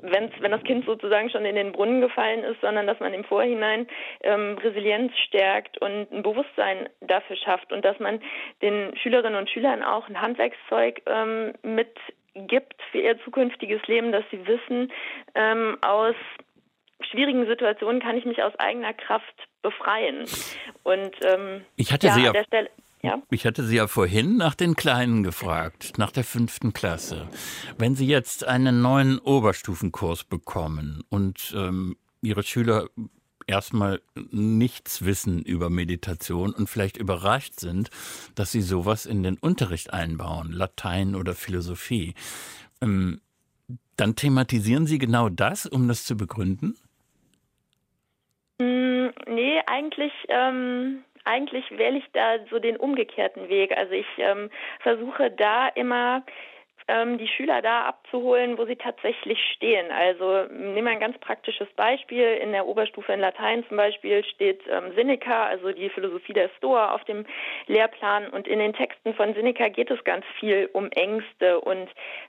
wenn das Kind sozusagen schon in den Brunnen gefallen ist, sondern dass man im Vorhinein ähm, Resilienz stärkt und ein Bewusstsein dafür schafft und dass man den Schülerinnen und Schülern auch ein Handwerkszeug ähm, mitgibt für ihr zukünftiges Leben, dass sie wissen, ähm, aus schwierigen Situationen kann ich mich aus eigener Kraft befreien. Und ähm, ich hatte ja, Sie ja, Stelle, ja, Ich hatte Sie ja vorhin nach den Kleinen gefragt, nach der fünften Klasse. Wenn Sie jetzt einen neuen Oberstufenkurs bekommen und ähm, Ihre Schüler erstmal nichts wissen über Meditation und vielleicht überrascht sind, dass sie sowas in den Unterricht einbauen, Latein oder Philosophie. Ähm, dann thematisieren Sie genau das, um das zu begründen? Mm, nee, eigentlich, ähm, eigentlich wähle ich da so den umgekehrten Weg. Also ich ähm, versuche da immer ähm, die Schüler da abzuholen, wo sie tatsächlich stehen. Also nehmen wir ein ganz praktisches Beispiel. In der Oberstufe in Latein zum Beispiel steht ähm, Seneca, also die Philosophie der Stoa auf dem Lehrplan. Und in den Texten von Seneca geht es ganz viel um Ängste und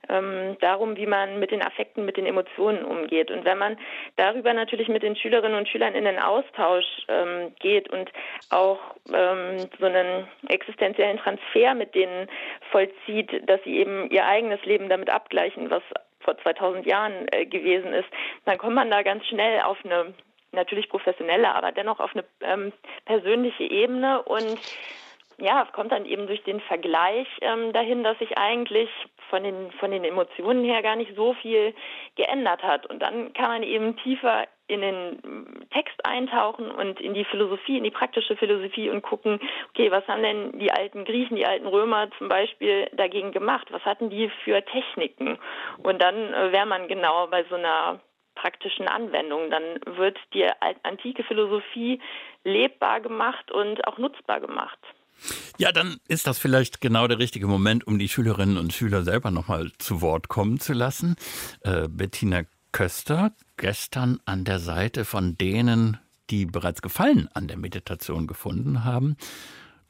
ähm, darum, wie man mit den Affekten, mit den Emotionen umgeht. Und wenn man darüber natürlich mit den Schülerinnen und Schülern in den Austausch ähm, geht und auch ähm, so einen existenziellen Transfer mit denen vollzieht, dass sie eben ihr eigenes eigenes Leben damit abgleichen, was vor 2000 Jahren äh, gewesen ist, dann kommt man da ganz schnell auf eine natürlich professionelle, aber dennoch auf eine ähm, persönliche Ebene und ja, es kommt dann eben durch den Vergleich ähm, dahin, dass sich eigentlich von den, von den Emotionen her gar nicht so viel geändert hat. Und dann kann man eben tiefer in den Text eintauchen und in die Philosophie, in die praktische Philosophie und gucken, okay, was haben denn die alten Griechen, die alten Römer zum Beispiel dagegen gemacht? Was hatten die für Techniken? Und dann äh, wäre man genau bei so einer praktischen Anwendung. Dann wird die antike Philosophie lebbar gemacht und auch nutzbar gemacht. Ja, dann ist das vielleicht genau der richtige Moment, um die Schülerinnen und Schüler selber nochmal zu Wort kommen zu lassen. Äh, Bettina Köster, gestern an der Seite von denen, die bereits Gefallen an der Meditation gefunden haben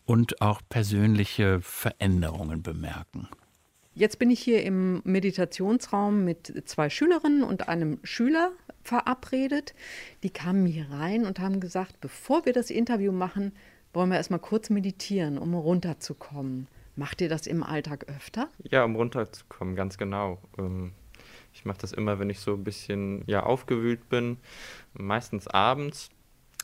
und auch persönliche Veränderungen bemerken. Jetzt bin ich hier im Meditationsraum mit zwei Schülerinnen und einem Schüler verabredet. Die kamen hier rein und haben gesagt, bevor wir das Interview machen, wollen wir erstmal kurz meditieren, um runterzukommen. Macht ihr das im Alltag öfter? Ja, um runterzukommen, ganz genau. Ähm, ich mache das immer, wenn ich so ein bisschen ja, aufgewühlt bin, meistens abends,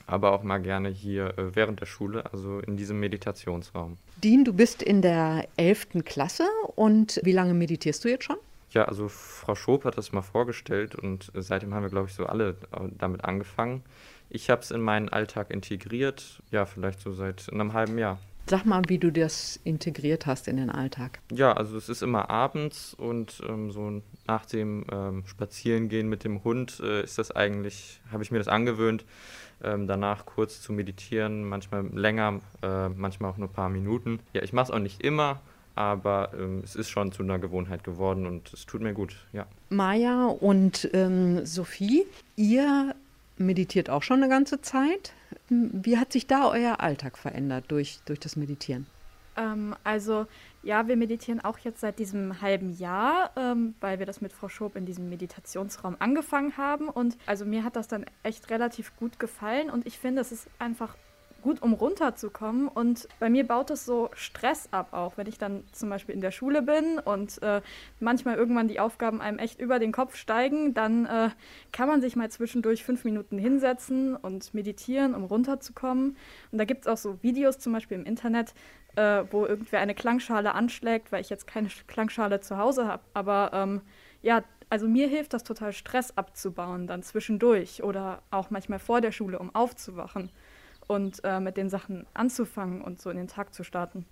aber auch mal gerne hier äh, während der Schule, also in diesem Meditationsraum. Dean, du bist in der 11. Klasse und wie lange meditierst du jetzt schon? Ja, also Frau Schob hat das mal vorgestellt und seitdem haben wir, glaube ich, so alle äh, damit angefangen. Ich habe es in meinen Alltag integriert, ja, vielleicht so seit einem halben Jahr. Sag mal, wie du das integriert hast in den Alltag. Ja, also es ist immer abends und ähm, so nach dem ähm, Spazierengehen mit dem Hund äh, ist das eigentlich, habe ich mir das angewöhnt, ähm, danach kurz zu meditieren, manchmal länger, äh, manchmal auch nur ein paar Minuten. Ja, ich mache es auch nicht immer, aber ähm, es ist schon zu einer Gewohnheit geworden und es tut mir gut, ja. Maja und ähm, Sophie, ihr meditiert auch schon eine ganze Zeit. Wie hat sich da euer Alltag verändert durch, durch das Meditieren? Ähm, also ja, wir meditieren auch jetzt seit diesem halben Jahr, ähm, weil wir das mit Frau Schob in diesem Meditationsraum angefangen haben. Und also mir hat das dann echt relativ gut gefallen und ich finde, es ist einfach gut, um runterzukommen. Und bei mir baut es so Stress ab, auch wenn ich dann zum Beispiel in der Schule bin und äh, manchmal irgendwann die Aufgaben einem echt über den Kopf steigen, dann äh, kann man sich mal zwischendurch fünf Minuten hinsetzen und meditieren, um runterzukommen. Und da gibt es auch so Videos zum Beispiel im Internet, äh, wo irgendwer eine Klangschale anschlägt, weil ich jetzt keine Klangschale zu Hause habe. Aber ähm, ja, also mir hilft das total, Stress abzubauen dann zwischendurch oder auch manchmal vor der Schule, um aufzuwachen und äh, mit den Sachen anzufangen und so in den Tag zu starten.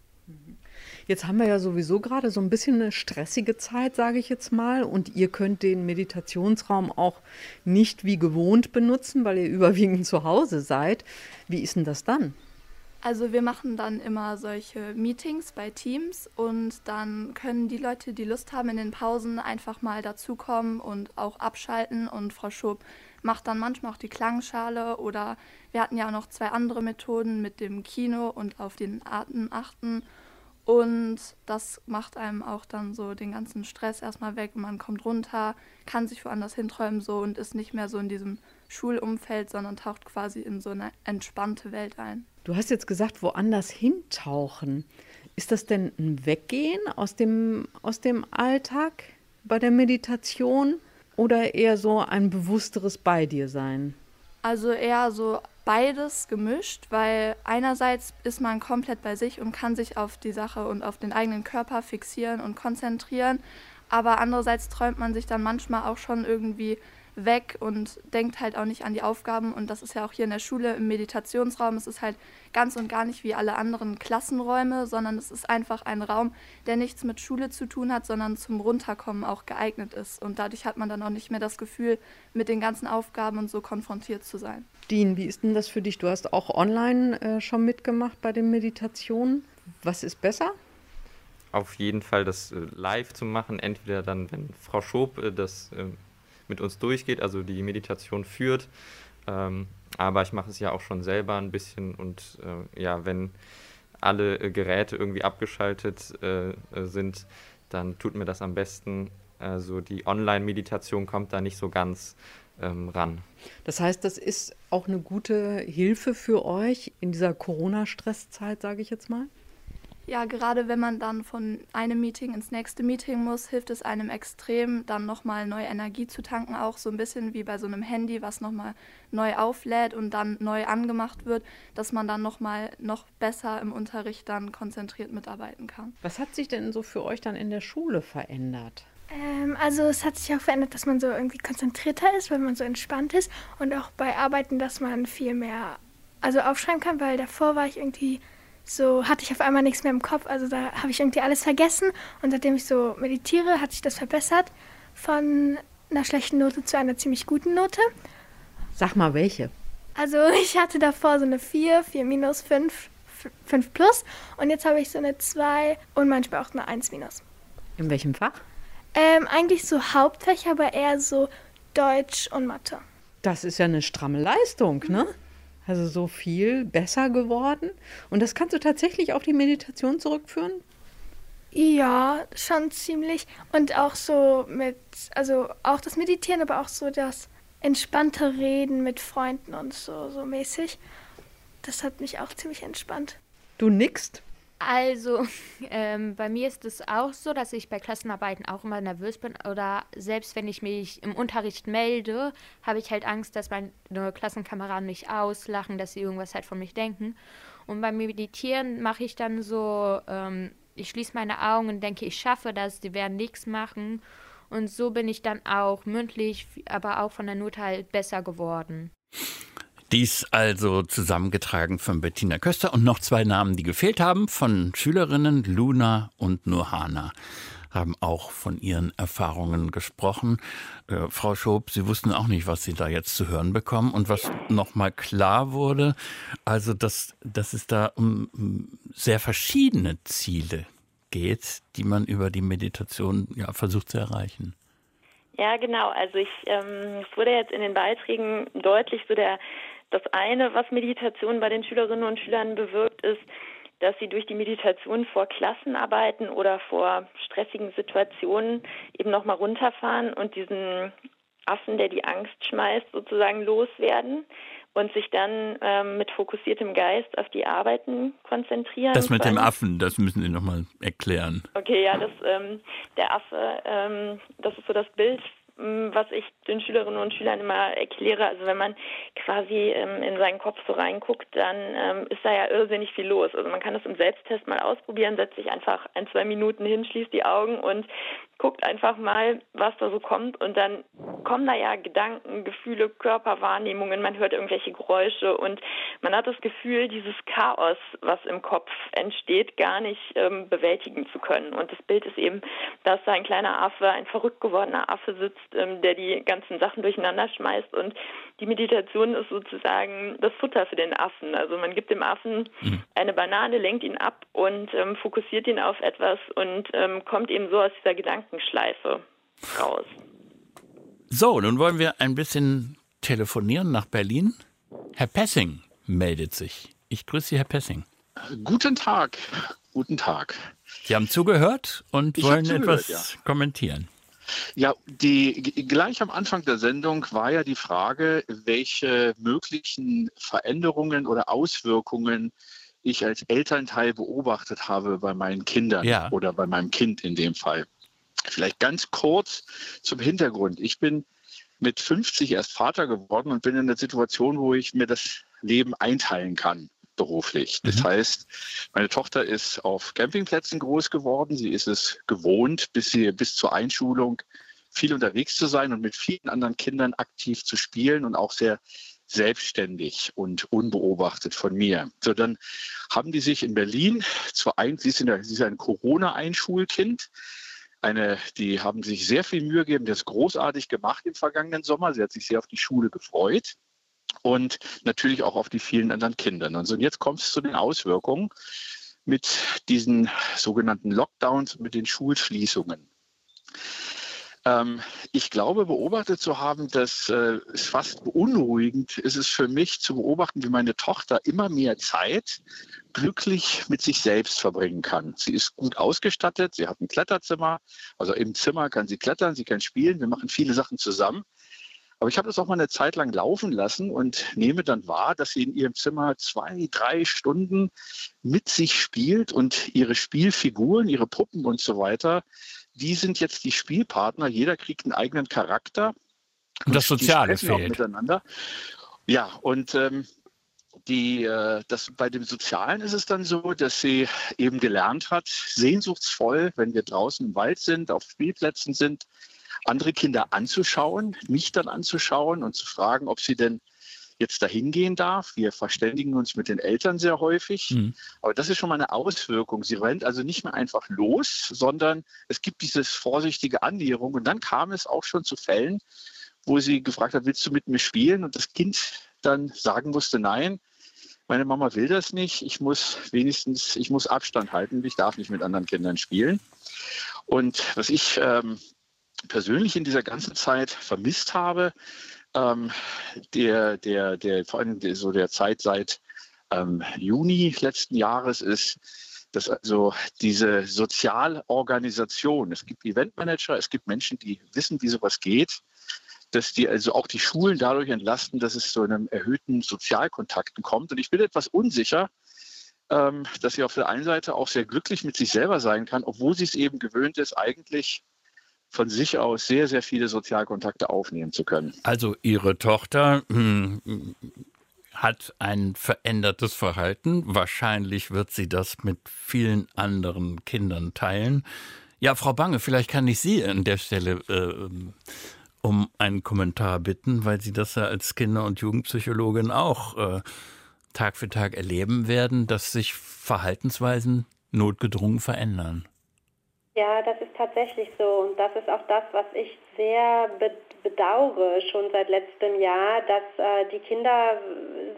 Jetzt haben wir ja sowieso gerade so ein bisschen eine stressige Zeit, sage ich jetzt mal. Und ihr könnt den Meditationsraum auch nicht wie gewohnt benutzen, weil ihr überwiegend zu Hause seid. Wie ist denn das dann? Also wir machen dann immer solche Meetings bei Teams und dann können die Leute, die Lust haben, in den Pausen einfach mal dazukommen und auch abschalten. Und Frau Schob macht dann manchmal auch die Klangschale oder wir hatten ja noch zwei andere Methoden mit dem Kino und auf den Atem achten. Und das macht einem auch dann so den ganzen Stress erstmal weg. Man kommt runter, kann sich woanders hinträumen so und ist nicht mehr so in diesem Schulumfeld, sondern taucht quasi in so eine entspannte Welt ein. Du hast jetzt gesagt, woanders hintauchen. Ist das denn ein Weggehen aus dem, aus dem Alltag bei der Meditation oder eher so ein bewussteres Bei dir sein? Also eher so beides gemischt, weil einerseits ist man komplett bei sich und kann sich auf die Sache und auf den eigenen Körper fixieren und konzentrieren, aber andererseits träumt man sich dann manchmal auch schon irgendwie weg und denkt halt auch nicht an die Aufgaben. Und das ist ja auch hier in der Schule im Meditationsraum. Es ist halt ganz und gar nicht wie alle anderen Klassenräume, sondern es ist einfach ein Raum, der nichts mit Schule zu tun hat, sondern zum Runterkommen auch geeignet ist. Und dadurch hat man dann auch nicht mehr das Gefühl, mit den ganzen Aufgaben und so konfrontiert zu sein. Dean, wie ist denn das für dich? Du hast auch online äh, schon mitgemacht bei den Meditationen. Was ist besser? Auf jeden Fall das äh, live zu machen, entweder dann, wenn Frau Schob äh, das äh, mit uns durchgeht, also die Meditation führt. Ähm, aber ich mache es ja auch schon selber ein bisschen und äh, ja, wenn alle äh, Geräte irgendwie abgeschaltet äh, sind, dann tut mir das am besten. Also die Online-Meditation kommt da nicht so ganz ähm, ran. Das heißt, das ist auch eine gute Hilfe für euch in dieser Corona-Stresszeit, sage ich jetzt mal? Ja, gerade wenn man dann von einem Meeting ins nächste Meeting muss, hilft es einem extrem, dann nochmal neue Energie zu tanken, auch so ein bisschen wie bei so einem Handy, was nochmal neu auflädt und dann neu angemacht wird, dass man dann nochmal noch besser im Unterricht dann konzentriert mitarbeiten kann. Was hat sich denn so für euch dann in der Schule verändert? Ähm, also es hat sich auch verändert, dass man so irgendwie konzentrierter ist, weil man so entspannt ist und auch bei Arbeiten, dass man viel mehr also aufschreiben kann, weil davor war ich irgendwie so hatte ich auf einmal nichts mehr im Kopf. Also da habe ich irgendwie alles vergessen. Und seitdem ich so meditiere, hat sich das verbessert von einer schlechten Note zu einer ziemlich guten Note. Sag mal welche. Also ich hatte davor so eine 4, 4 minus, 5, 5 plus. Und jetzt habe ich so eine 2 und manchmal auch eine 1 minus. In welchem Fach? Ähm, eigentlich so Hauptfächer, aber eher so Deutsch und Mathe. Das ist ja eine stramme Leistung, ne? Also so viel besser geworden. Und das kannst du tatsächlich auf die Meditation zurückführen? Ja, schon ziemlich. Und auch so mit, also auch das Meditieren, aber auch so das entspannte Reden mit Freunden und so, so mäßig. Das hat mich auch ziemlich entspannt. Du nickst? Also, ähm, bei mir ist es auch so, dass ich bei Klassenarbeiten auch immer nervös bin oder selbst wenn ich mich im Unterricht melde, habe ich halt Angst, dass meine Klassenkameraden mich auslachen, dass sie irgendwas halt von mich denken. Und beim Meditieren mache ich dann so, ähm, ich schließe meine Augen und denke, ich schaffe das, die werden nichts machen. Und so bin ich dann auch mündlich, aber auch von der Note halt besser geworden. Dies also zusammengetragen von Bettina Köster und noch zwei Namen, die gefehlt haben, von Schülerinnen Luna und Nohana haben auch von ihren Erfahrungen gesprochen. Äh, Frau Schob, Sie wussten auch nicht, was Sie da jetzt zu hören bekommen. Und was nochmal klar wurde, also dass, dass es da um sehr verschiedene Ziele geht, die man über die Meditation ja, versucht zu erreichen. Ja, genau. Also ich, ähm, es wurde jetzt in den Beiträgen deutlich so der das eine, was Meditation bei den Schülerinnen und Schülern bewirkt, ist, dass sie durch die Meditation vor Klassenarbeiten oder vor stressigen Situationen eben nochmal runterfahren und diesen Affen, der die Angst schmeißt, sozusagen loswerden und sich dann ähm, mit fokussiertem Geist auf die Arbeiten konzentrieren. Das mit dem Affen, das müssen Sie nochmal erklären. Okay, ja, das, ähm, der Affe, ähm, das ist so das Bild, was ich den Schülerinnen und Schülern immer erkläre. Also wenn man quasi ähm, in seinen Kopf so reinguckt, dann ähm, ist da ja irrsinnig viel los. Also man kann das im Selbsttest mal ausprobieren, setzt sich einfach ein, zwei Minuten hin, schließt die Augen und guckt einfach mal, was da so kommt. Und dann kommen da ja Gedanken, Gefühle, Körperwahrnehmungen, man hört irgendwelche Geräusche. Und man hat das Gefühl, dieses Chaos, was im Kopf entsteht, gar nicht ähm, bewältigen zu können. Und das Bild ist eben, dass da ein kleiner Affe, ein verrückt gewordener Affe sitzt, ähm, der die ganzen Sachen durcheinander schmeißt und die Meditation ist sozusagen das Futter für den Affen. Also man gibt dem Affen mhm. eine Banane, lenkt ihn ab und ähm, fokussiert ihn auf etwas und ähm, kommt eben so aus dieser Gedankenschleife raus. So, nun wollen wir ein bisschen telefonieren nach Berlin. Herr Pessing meldet sich. Ich grüße Sie, Herr Pessing. Guten Tag. Guten Tag. Sie haben zugehört und ich wollen zugehört, etwas ja. kommentieren. Ja, die, gleich am Anfang der Sendung war ja die Frage, welche möglichen Veränderungen oder Auswirkungen ich als Elternteil beobachtet habe bei meinen Kindern ja. oder bei meinem Kind in dem Fall. Vielleicht ganz kurz zum Hintergrund. Ich bin mit 50 erst Vater geworden und bin in der Situation, wo ich mir das Leben einteilen kann beruflich. Das mhm. heißt, meine Tochter ist auf Campingplätzen groß geworden. Sie ist es gewohnt, bis, sie, bis zur Einschulung viel unterwegs zu sein und mit vielen anderen Kindern aktiv zu spielen und auch sehr selbstständig und unbeobachtet von mir. So, dann haben die sich in Berlin, zwar ein, sie, ist der, sie ist ein Corona-Einschulkind, eine, die haben sich sehr viel Mühe gegeben, das großartig gemacht im vergangenen Sommer. Sie hat sich sehr auf die Schule gefreut und natürlich auch auf die vielen anderen Kinder. Und, so, und jetzt kommt es zu den Auswirkungen mit diesen sogenannten Lockdowns, mit den Schulschließungen. Ähm, ich glaube, beobachtet zu haben, dass äh, es fast beunruhigend ist es für mich zu beobachten, wie meine Tochter immer mehr Zeit glücklich mit sich selbst verbringen kann. Sie ist gut ausgestattet, sie hat ein Kletterzimmer, also im Zimmer kann sie klettern, sie kann spielen, wir machen viele Sachen zusammen. Aber ich habe das auch mal eine Zeit lang laufen lassen und nehme dann wahr, dass sie in ihrem Zimmer zwei, drei Stunden mit sich spielt und ihre Spielfiguren, ihre Puppen und so weiter die sind jetzt die Spielpartner. Jeder kriegt einen eigenen Charakter. Und das Soziale fehlt. Miteinander. Ja, und ähm, die, äh, das, bei dem Sozialen ist es dann so, dass sie eben gelernt hat, sehnsuchtsvoll, wenn wir draußen im Wald sind, auf Spielplätzen sind, andere Kinder anzuschauen, mich dann anzuschauen und zu fragen, ob sie denn jetzt dahin gehen darf. Wir verständigen uns mit den Eltern sehr häufig. Mhm. Aber das ist schon mal eine Auswirkung. Sie rennt also nicht mehr einfach los, sondern es gibt diese vorsichtige Annäherung. Und dann kam es auch schon zu Fällen, wo sie gefragt hat, willst du mit mir spielen? Und das Kind dann sagen musste, nein, meine Mama will das nicht. Ich muss wenigstens, ich muss Abstand halten. Ich darf nicht mit anderen Kindern spielen. Und was ich ähm, persönlich in dieser ganzen Zeit vermisst habe, ähm, der, der, der, vor allem der, so der Zeit seit ähm, Juni letzten Jahres ist, dass also diese Sozialorganisation, es gibt Eventmanager, es gibt Menschen, die wissen, wie sowas geht, dass die also auch die Schulen dadurch entlasten, dass es zu einem erhöhten Sozialkontakten kommt. Und ich bin etwas unsicher, ähm, dass sie auf der einen Seite auch sehr glücklich mit sich selber sein kann, obwohl sie es eben gewöhnt ist, eigentlich von sich aus sehr, sehr viele Sozialkontakte aufnehmen zu können. Also Ihre Tochter hm, hat ein verändertes Verhalten. Wahrscheinlich wird sie das mit vielen anderen Kindern teilen. Ja, Frau Bange, vielleicht kann ich Sie an der Stelle äh, um einen Kommentar bitten, weil Sie das ja als Kinder- und Jugendpsychologin auch äh, Tag für Tag erleben werden, dass sich Verhaltensweisen notgedrungen verändern. Ja, das ist tatsächlich so. Und das ist auch das, was ich sehr bedauere schon seit letztem Jahr, dass äh, die Kinder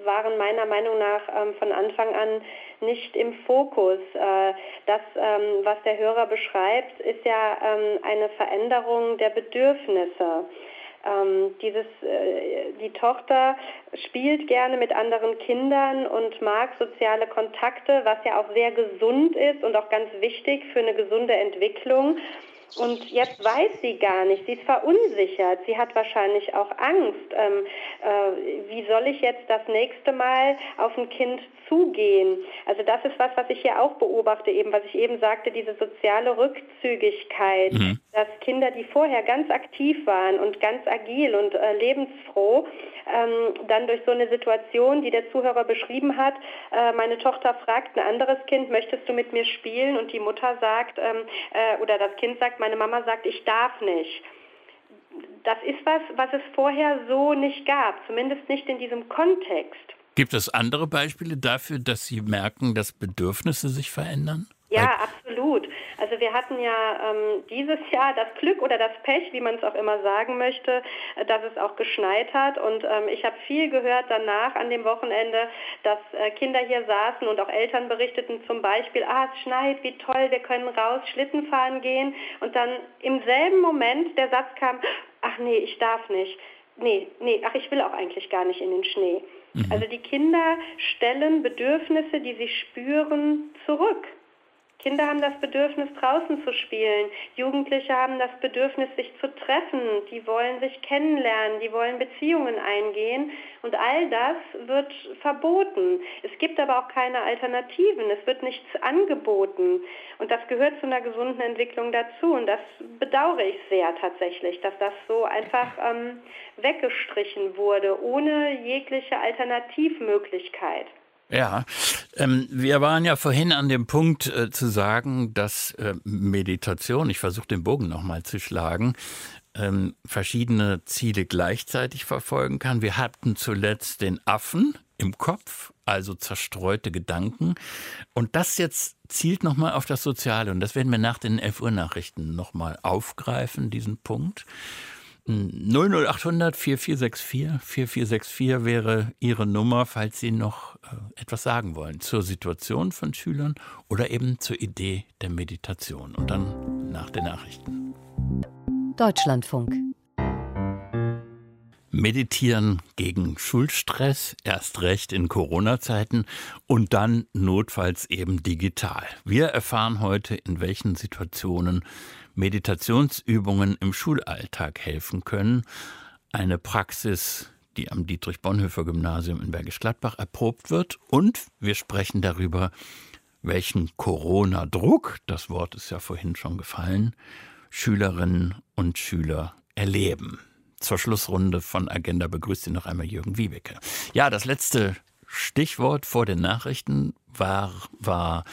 waren meiner Meinung nach ähm, von Anfang an nicht im Fokus. Äh, das, ähm, was der Hörer beschreibt, ist ja ähm, eine Veränderung der Bedürfnisse. Ähm, dieses, äh, die Tochter spielt gerne mit anderen Kindern und mag soziale Kontakte, was ja auch sehr gesund ist und auch ganz wichtig für eine gesunde Entwicklung. Und jetzt weiß sie gar nicht, sie ist verunsichert, sie hat wahrscheinlich auch Angst. Ähm, äh, wie soll ich jetzt das nächste Mal auf ein Kind zugehen? Also das ist was, was ich hier auch beobachte, eben was ich eben sagte, diese soziale Rückzügigkeit, mhm. dass Kinder, die vorher ganz aktiv waren und ganz agil und äh, lebensfroh, ähm, dann durch so eine Situation, die der Zuhörer beschrieben hat, äh, meine Tochter fragt ein anderes Kind, möchtest du mit mir spielen? Und die Mutter sagt, ähm, äh, oder das Kind sagt, sagt, meine Mama sagt, ich darf nicht. Das ist was, was es vorher so nicht gab, zumindest nicht in diesem Kontext. Gibt es andere Beispiele dafür, dass Sie merken, dass Bedürfnisse sich verändern? Ja, absolut. Also wir hatten ja ähm, dieses Jahr das Glück oder das Pech, wie man es auch immer sagen möchte, äh, dass es auch geschneit hat. Und ähm, ich habe viel gehört danach an dem Wochenende, dass äh, Kinder hier saßen und auch Eltern berichteten zum Beispiel, ah, es schneit, wie toll, wir können raus Schlitten fahren gehen. Und dann im selben Moment der Satz kam, ach nee, ich darf nicht. Nee, nee, ach, ich will auch eigentlich gar nicht in den Schnee. Mhm. Also die Kinder stellen Bedürfnisse, die sie spüren, zurück. Kinder haben das Bedürfnis, draußen zu spielen. Jugendliche haben das Bedürfnis, sich zu treffen. Die wollen sich kennenlernen, die wollen Beziehungen eingehen. Und all das wird verboten. Es gibt aber auch keine Alternativen. Es wird nichts angeboten. Und das gehört zu einer gesunden Entwicklung dazu. Und das bedauere ich sehr tatsächlich, dass das so einfach ähm, weggestrichen wurde, ohne jegliche Alternativmöglichkeit. Ja, ähm, wir waren ja vorhin an dem Punkt äh, zu sagen, dass äh, Meditation, ich versuche den Bogen nochmal zu schlagen, ähm, verschiedene Ziele gleichzeitig verfolgen kann. Wir hatten zuletzt den Affen im Kopf, also zerstreute Gedanken. Und das jetzt zielt nochmal auf das Soziale. Und das werden wir nach den 11 Uhr Nachrichten nochmal aufgreifen, diesen Punkt. 00800 4464 4464 wäre Ihre Nummer, falls Sie noch äh, etwas sagen wollen zur Situation von Schülern oder eben zur Idee der Meditation. Und dann nach den Nachrichten. Deutschlandfunk. Meditieren gegen Schulstress, erst recht in Corona-Zeiten und dann notfalls eben digital. Wir erfahren heute, in welchen Situationen Meditationsübungen im Schulalltag helfen können. Eine Praxis, die am Dietrich-Bonhoeffer-Gymnasium in Bergisch Gladbach erprobt wird. Und wir sprechen darüber, welchen Corona-Druck, das Wort ist ja vorhin schon gefallen, Schülerinnen und Schüler erleben. Zur Schlussrunde von Agenda begrüßt Sie noch einmal Jürgen Wiebeke. Ja, das letzte Stichwort vor den Nachrichten war, war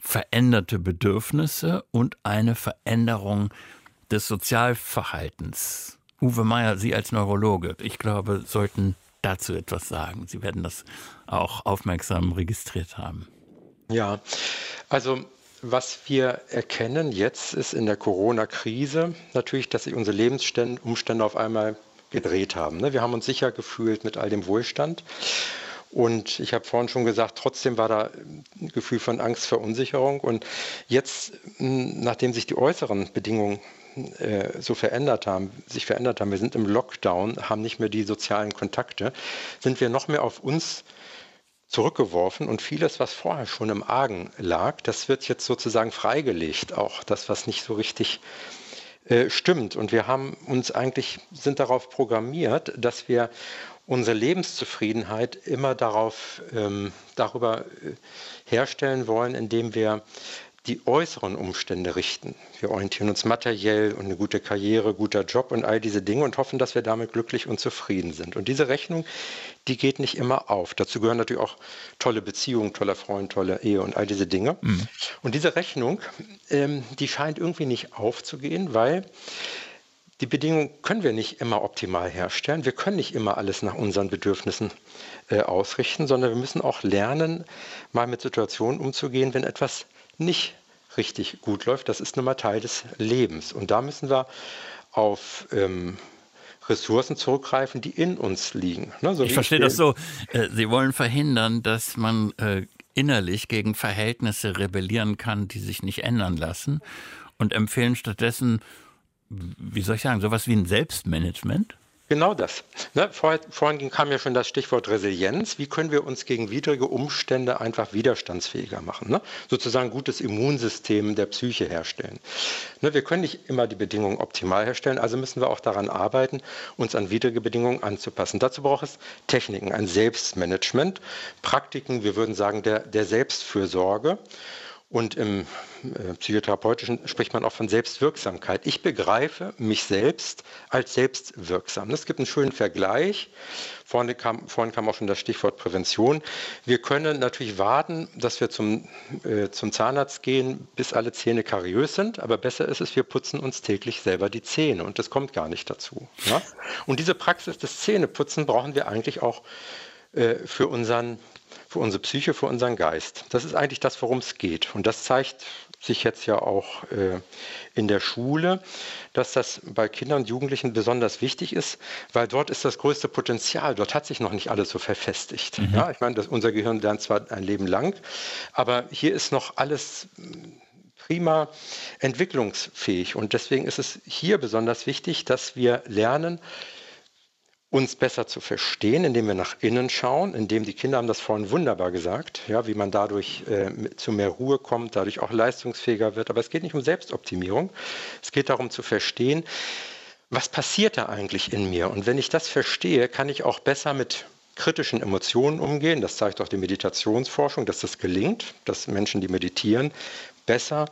veränderte Bedürfnisse und eine Veränderung des Sozialverhaltens. Uwe Meyer, Sie als Neurologe, ich glaube, sollten dazu etwas sagen. Sie werden das auch aufmerksam registriert haben. Ja, also was wir erkennen jetzt ist in der Corona-Krise natürlich, dass sich unsere Lebensumstände auf einmal gedreht haben. Ne? Wir haben uns sicher gefühlt mit all dem Wohlstand. Und ich habe vorhin schon gesagt, trotzdem war da ein Gefühl von Angst, Verunsicherung. Und jetzt, nachdem sich die äußeren Bedingungen äh, so verändert haben, sich verändert haben, wir sind im Lockdown, haben nicht mehr die sozialen Kontakte, sind wir noch mehr auf uns zurückgeworfen und vieles, was vorher schon im Argen lag, das wird jetzt sozusagen freigelegt, auch das, was nicht so richtig äh, stimmt. Und wir haben uns eigentlich, sind darauf programmiert, dass wir unsere Lebenszufriedenheit immer darauf, ähm, darüber äh, herstellen wollen, indem wir die äußeren Umstände richten. Wir orientieren uns materiell und eine gute Karriere, guter Job und all diese Dinge und hoffen, dass wir damit glücklich und zufrieden sind. Und diese Rechnung, die geht nicht immer auf. Dazu gehören natürlich auch tolle Beziehungen, toller Freund, tolle Ehe und all diese Dinge. Mhm. Und diese Rechnung, ähm, die scheint irgendwie nicht aufzugehen, weil die Bedingungen können wir nicht immer optimal herstellen. Wir können nicht immer alles nach unseren Bedürfnissen äh, ausrichten, sondern wir müssen auch lernen, mal mit Situationen umzugehen, wenn etwas nicht richtig gut läuft. Das ist nun mal Teil des Lebens. Und da müssen wir auf ähm, Ressourcen zurückgreifen, die in uns liegen. Ne? So ich verstehe ich das so. Äh, Sie wollen verhindern, dass man äh, innerlich gegen Verhältnisse rebellieren kann, die sich nicht ändern lassen und empfehlen stattdessen wie soll ich sagen, sowas wie ein Selbstmanagement? Genau das. Ne, vor, vorhin kam ja schon das Stichwort Resilienz. Wie können wir uns gegen widrige Umstände einfach widerstandsfähiger machen? Ne? Sozusagen gutes Immunsystem der Psyche herstellen. Ne, wir können nicht immer die Bedingungen optimal herstellen, also müssen wir auch daran arbeiten, uns an widrige Bedingungen anzupassen. Dazu braucht es Techniken, ein Selbstmanagement, Praktiken, wir würden sagen, der, der Selbstfürsorge. Und im äh, Psychotherapeutischen spricht man auch von Selbstwirksamkeit. Ich begreife mich selbst als selbstwirksam. Es gibt einen schönen Vergleich. Vorne kam, vorhin kam auch schon das Stichwort Prävention. Wir können natürlich warten, dass wir zum, äh, zum Zahnarzt gehen, bis alle Zähne kariös sind. Aber besser ist es, wir putzen uns täglich selber die Zähne. Und das kommt gar nicht dazu. Ja? Und diese Praxis des Zähneputzen brauchen wir eigentlich auch äh, für unseren für unsere Psyche, für unseren Geist. Das ist eigentlich das, worum es geht. Und das zeigt sich jetzt ja auch äh, in der Schule, dass das bei Kindern und Jugendlichen besonders wichtig ist, weil dort ist das größte Potenzial. Dort hat sich noch nicht alles so verfestigt. Mhm. Ja, ich meine, das, unser Gehirn lernt zwar ein Leben lang, aber hier ist noch alles prima entwicklungsfähig. Und deswegen ist es hier besonders wichtig, dass wir lernen, uns besser zu verstehen, indem wir nach innen schauen, indem die Kinder haben das vorhin wunderbar gesagt, ja, wie man dadurch äh, zu mehr Ruhe kommt, dadurch auch leistungsfähiger wird. Aber es geht nicht um Selbstoptimierung. Es geht darum zu verstehen, was passiert da eigentlich in mir? Und wenn ich das verstehe, kann ich auch besser mit kritischen Emotionen umgehen. Das zeigt auch die Meditationsforschung, dass das gelingt, dass Menschen, die meditieren, besser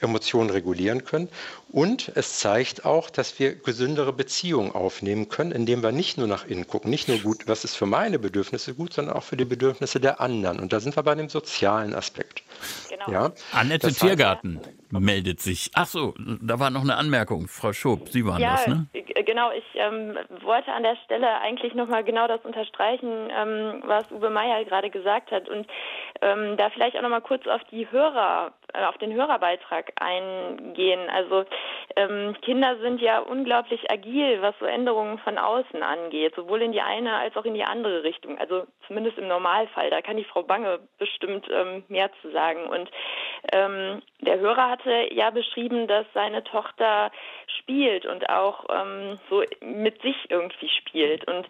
Emotionen regulieren können. Und es zeigt auch, dass wir gesündere Beziehungen aufnehmen können, indem wir nicht nur nach innen gucken, nicht nur gut, was ist für meine Bedürfnisse gut, sondern auch für die Bedürfnisse der anderen. Und da sind wir bei dem sozialen Aspekt. Genau. Ja, Annette Tiergarten meldet sich. Ach so, da war noch eine Anmerkung. Frau Schob, Sie waren ja, das, ne? Genau, ich ähm, wollte an der Stelle eigentlich nochmal genau das unterstreichen, ähm, was Uwe Meier gerade gesagt hat. Und ähm, da vielleicht auch nochmal kurz auf die Hörer, äh, auf den Hörerbeitrag eingehen. Also ähm, Kinder sind ja unglaublich agil, was so Änderungen von außen angeht, sowohl in die eine als auch in die andere Richtung. Also zumindest im Normalfall. Da kann die Frau Bange bestimmt ähm, mehr zu sagen. Und ähm, der Hörer hatte ja beschrieben, dass seine Tochter spielt und auch ähm, so mit sich irgendwie spielt. Und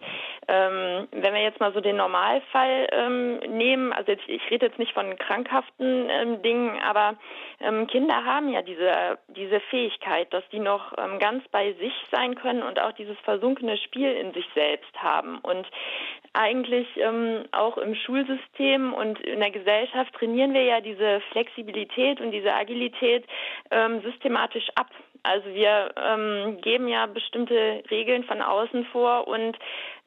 ähm, wenn wir jetzt mal so den Normalfall ähm, nehmen, also jetzt, ich rede jetzt nicht von krankhaften ähm, Dingen, aber ähm, Kinder haben ja diese, diese Fähigkeit, dass die noch ähm, ganz bei sich sein können und auch dieses versunkene Spiel in sich selbst haben. Und eigentlich ähm, auch im Schulsystem und in der Gesellschaft trainieren wir ja diese Flexibilität und diese Agilität ähm, systematisch ab. Also wir ähm, geben ja bestimmte Regeln von außen vor und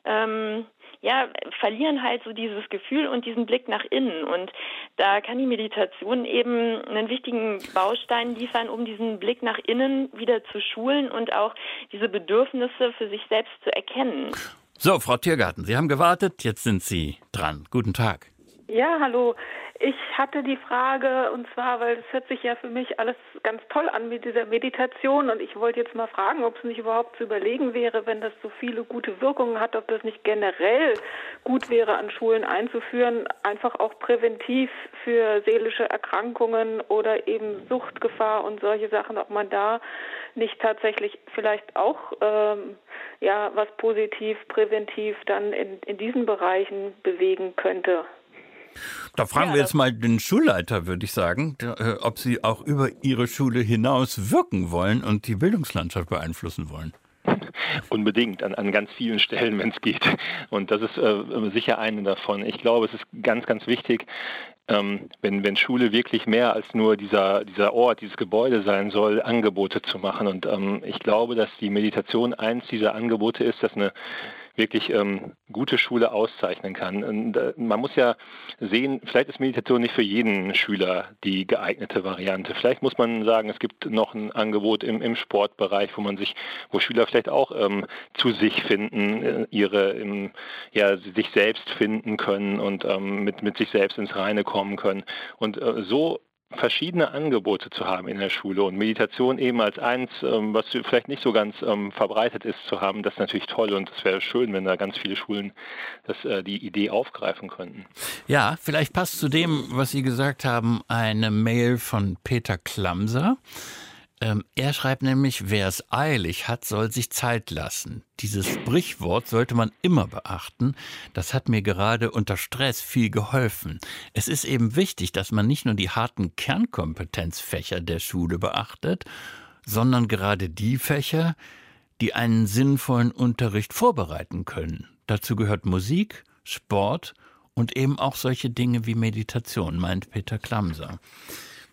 ähm, ja, verlieren halt so dieses Gefühl und diesen Blick nach innen. Und da kann die Meditation eben einen wichtigen Baustein liefern, um diesen Blick nach innen wieder zu schulen und auch diese Bedürfnisse für sich selbst zu erkennen. So, Frau Tiergarten, Sie haben gewartet, jetzt sind Sie dran. Guten Tag. Ja, hallo. Ich hatte die Frage, und zwar, weil es hört sich ja für mich alles ganz toll an mit dieser Meditation und ich wollte jetzt mal fragen, ob es nicht überhaupt zu überlegen wäre, wenn das so viele gute Wirkungen hat, ob das nicht generell gut wäre, an Schulen einzuführen, einfach auch präventiv für seelische Erkrankungen oder eben Suchtgefahr und solche Sachen, ob man da nicht tatsächlich vielleicht auch ähm, ja was positiv, präventiv dann in, in diesen Bereichen bewegen könnte. Da fragen ja, wir jetzt mal den Schulleiter, würde ich sagen, äh, ob Sie auch über Ihre Schule hinaus wirken wollen und die Bildungslandschaft beeinflussen wollen. Unbedingt, an, an ganz vielen Stellen, wenn es geht. Und das ist äh, sicher eine davon. Ich glaube, es ist ganz, ganz wichtig, ähm, wenn, wenn Schule wirklich mehr als nur dieser, dieser Ort, dieses Gebäude sein soll, Angebote zu machen. Und ähm, ich glaube, dass die Meditation eins dieser Angebote ist, dass eine wirklich ähm, gute Schule auszeichnen kann. Und, äh, man muss ja sehen, vielleicht ist Meditation nicht für jeden Schüler die geeignete Variante. Vielleicht muss man sagen, es gibt noch ein Angebot im, im Sportbereich, wo man sich, wo Schüler vielleicht auch ähm, zu sich finden, äh, ihre, im, ja, sich selbst finden können und ähm, mit, mit sich selbst ins Reine kommen können. Und äh, so verschiedene Angebote zu haben in der Schule und Meditation eben als eins, ähm, was vielleicht nicht so ganz ähm, verbreitet ist, zu haben, das ist natürlich toll und es wäre schön, wenn da ganz viele Schulen das, äh, die Idee aufgreifen könnten. Ja, vielleicht passt zu dem, was Sie gesagt haben, eine Mail von Peter Klamser. Ähm, er schreibt nämlich, wer es eilig hat, soll sich Zeit lassen. Dieses Sprichwort sollte man immer beachten. Das hat mir gerade unter Stress viel geholfen. Es ist eben wichtig, dass man nicht nur die harten Kernkompetenzfächer der Schule beachtet, sondern gerade die Fächer, die einen sinnvollen Unterricht vorbereiten können. Dazu gehört Musik, Sport und eben auch solche Dinge wie Meditation, meint Peter Klamser.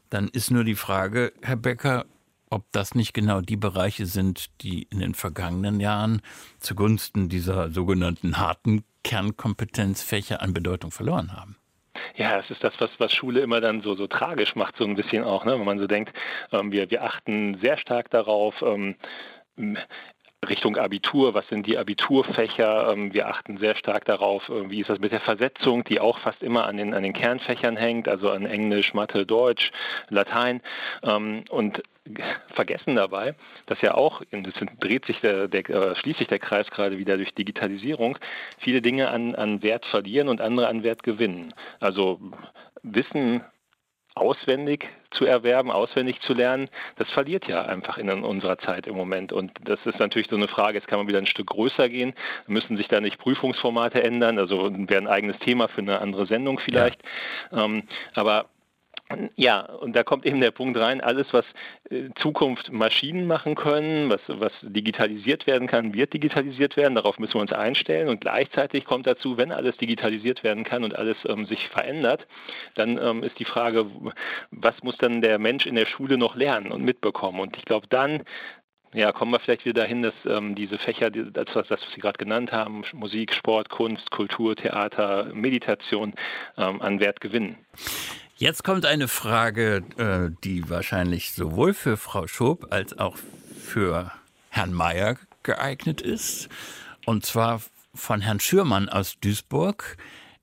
Dann ist nur die Frage, Herr Becker, ob das nicht genau die Bereiche sind, die in den vergangenen Jahren zugunsten dieser sogenannten harten Kernkompetenzfächer an Bedeutung verloren haben. Ja, das ist das, was, was Schule immer dann so, so tragisch macht, so ein bisschen auch, ne? wenn man so denkt, ähm, wir, wir achten sehr stark darauf, ähm, Richtung Abitur, was sind die Abiturfächer? Ähm, wir achten sehr stark darauf, äh, wie ist das mit der Versetzung, die auch fast immer an den, an den Kernfächern hängt, also an Englisch, Mathe, Deutsch, Latein. Ähm, und vergessen dabei, dass ja auch, das dreht sich der, der, äh, schließt sich der Kreis gerade wieder durch Digitalisierung, viele Dinge an, an Wert verlieren und andere an Wert gewinnen. Also Wissen auswendig zu erwerben, auswendig zu lernen, das verliert ja einfach in unserer Zeit im Moment. Und das ist natürlich so eine Frage, jetzt kann man wieder ein Stück größer gehen, müssen sich da nicht Prüfungsformate ändern, also wäre ein eigenes Thema für eine andere Sendung vielleicht. Ja. Ähm, aber ja, und da kommt eben der Punkt rein, alles, was äh, Zukunft Maschinen machen können, was, was digitalisiert werden kann, wird digitalisiert werden, darauf müssen wir uns einstellen. Und gleichzeitig kommt dazu, wenn alles digitalisiert werden kann und alles ähm, sich verändert, dann ähm, ist die Frage, was muss dann der Mensch in der Schule noch lernen und mitbekommen? Und ich glaube dann ja, kommen wir vielleicht wieder dahin, dass ähm, diese Fächer, das, das, was Sie gerade genannt haben, Musik, Sport, Kunst, Kultur, Theater, Meditation, ähm, an Wert gewinnen. Jetzt kommt eine Frage, äh, die wahrscheinlich sowohl für Frau Schob als auch für Herrn Mayer geeignet ist. Und zwar von Herrn Schürmann aus Duisburg.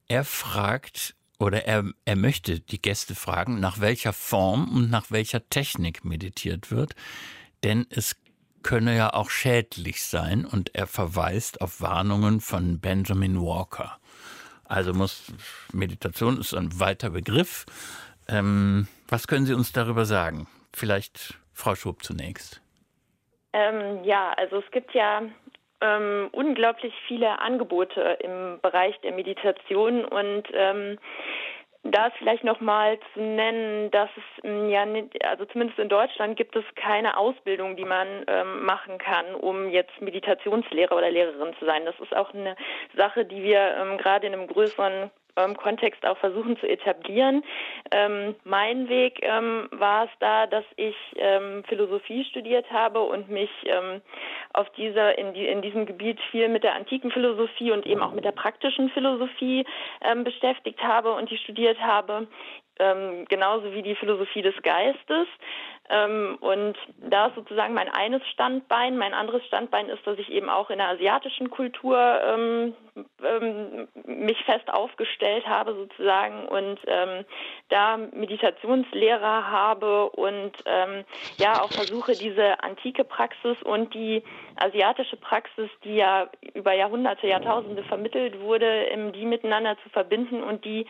Er fragt oder er, er möchte die Gäste fragen, nach welcher Form und nach welcher Technik meditiert wird. Denn es könne ja auch schädlich sein und er verweist auf Warnungen von Benjamin Walker. Also muss Meditation ist ein weiter Begriff. Ähm, was können Sie uns darüber sagen? Vielleicht Frau Schob zunächst. Ähm, ja, also es gibt ja ähm, unglaublich viele Angebote im Bereich der Meditation und ähm, da ist vielleicht nochmal zu nennen, dass es mm, ja nicht, also zumindest in Deutschland gibt es keine Ausbildung, die man ähm, machen kann, um jetzt Meditationslehrer oder Lehrerin zu sein. Das ist auch eine Sache, die wir ähm, gerade in einem größeren ähm, Kontext auch versuchen zu etablieren. Ähm, mein Weg ähm, war es da, dass ich ähm, Philosophie studiert habe und mich ähm, auf dieser in, die, in diesem Gebiet viel mit der antiken Philosophie und eben auch mit der praktischen Philosophie ähm, beschäftigt habe und die studiert habe ähm, genauso wie die Philosophie des Geistes. Ähm, und da ist sozusagen mein eines Standbein. Mein anderes Standbein ist, dass ich eben auch in der asiatischen Kultur ähm, ähm mich fest aufgestellt habe sozusagen und ähm, da Meditationslehrer habe und ähm, ja auch versuche, diese antike Praxis und die asiatische Praxis, die ja über Jahrhunderte, Jahrtausende vermittelt wurde, die miteinander zu verbinden und die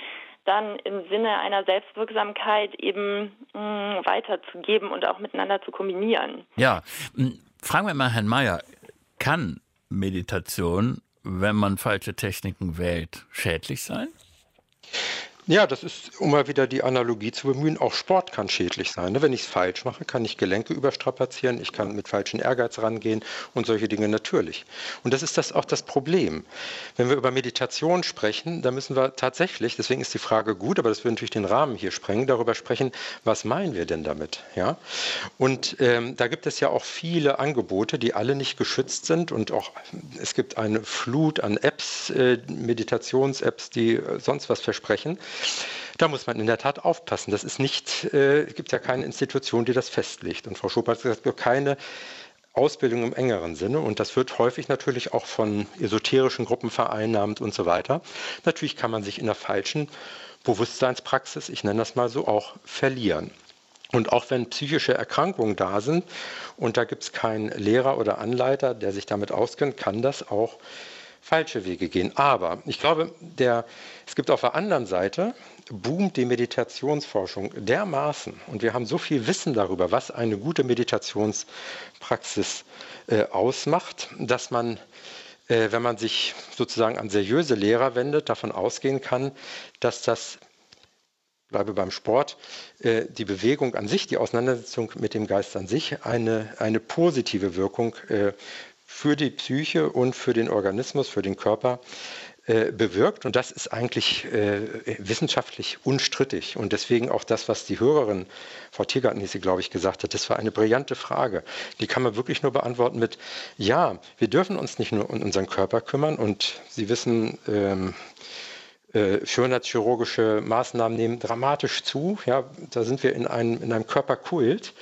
dann im Sinne einer Selbstwirksamkeit eben mh, mm, weiterzugeben und auch miteinander zu kombinieren. Ja, fragen wir mal Herrn Mayer, kann Meditation, wenn man falsche Techniken wählt, schädlich sein? Ja, das ist, um mal wieder die Analogie zu bemühen, auch Sport kann schädlich sein. Ne? Wenn ich es falsch mache, kann ich Gelenke überstrapazieren, ich kann mit falschem Ehrgeiz rangehen und solche Dinge natürlich. Und das ist das auch das Problem. Wenn wir über Meditation sprechen, da müssen wir tatsächlich, deswegen ist die Frage gut, aber das würde natürlich den Rahmen hier sprengen, darüber sprechen, was meinen wir denn damit? Ja? Und ähm, da gibt es ja auch viele Angebote, die alle nicht geschützt sind und auch es gibt eine Flut an Apps, äh, Meditations-Apps, die äh, sonst was versprechen. Da muss man in der Tat aufpassen. Das ist nicht, äh, es gibt ja keine Institution, die das festlegt. Und Frau Schopp hat gesagt, keine Ausbildung im engeren Sinne und das wird häufig natürlich auch von esoterischen Gruppen vereinnahmt und so weiter. Natürlich kann man sich in der falschen Bewusstseinspraxis, ich nenne das mal so, auch verlieren. Und auch wenn psychische Erkrankungen da sind und da gibt es keinen Lehrer oder Anleiter, der sich damit auskennt, kann das auch falsche Wege gehen. Aber ich glaube, der, es gibt auf der anderen Seite, boomt die Meditationsforschung dermaßen und wir haben so viel Wissen darüber, was eine gute Meditationspraxis äh, ausmacht, dass man, äh, wenn man sich sozusagen an seriöse Lehrer wendet, davon ausgehen kann, dass das bleibe beim Sport, äh, die Bewegung an sich, die Auseinandersetzung mit dem Geist an sich, eine, eine positive Wirkung äh, für die Psyche und für den Organismus, für den Körper äh, bewirkt. Und das ist eigentlich äh, wissenschaftlich unstrittig. Und deswegen auch das, was die Hörerin, Frau Tiergarten hieß sie, glaube ich, gesagt hat, das war eine brillante Frage. Die kann man wirklich nur beantworten mit, ja, wir dürfen uns nicht nur um unseren Körper kümmern. Und Sie wissen, ähm, äh, schönheitschirurgische Maßnahmen nehmen dramatisch zu. Ja, da sind wir in einem, in einem Körperkult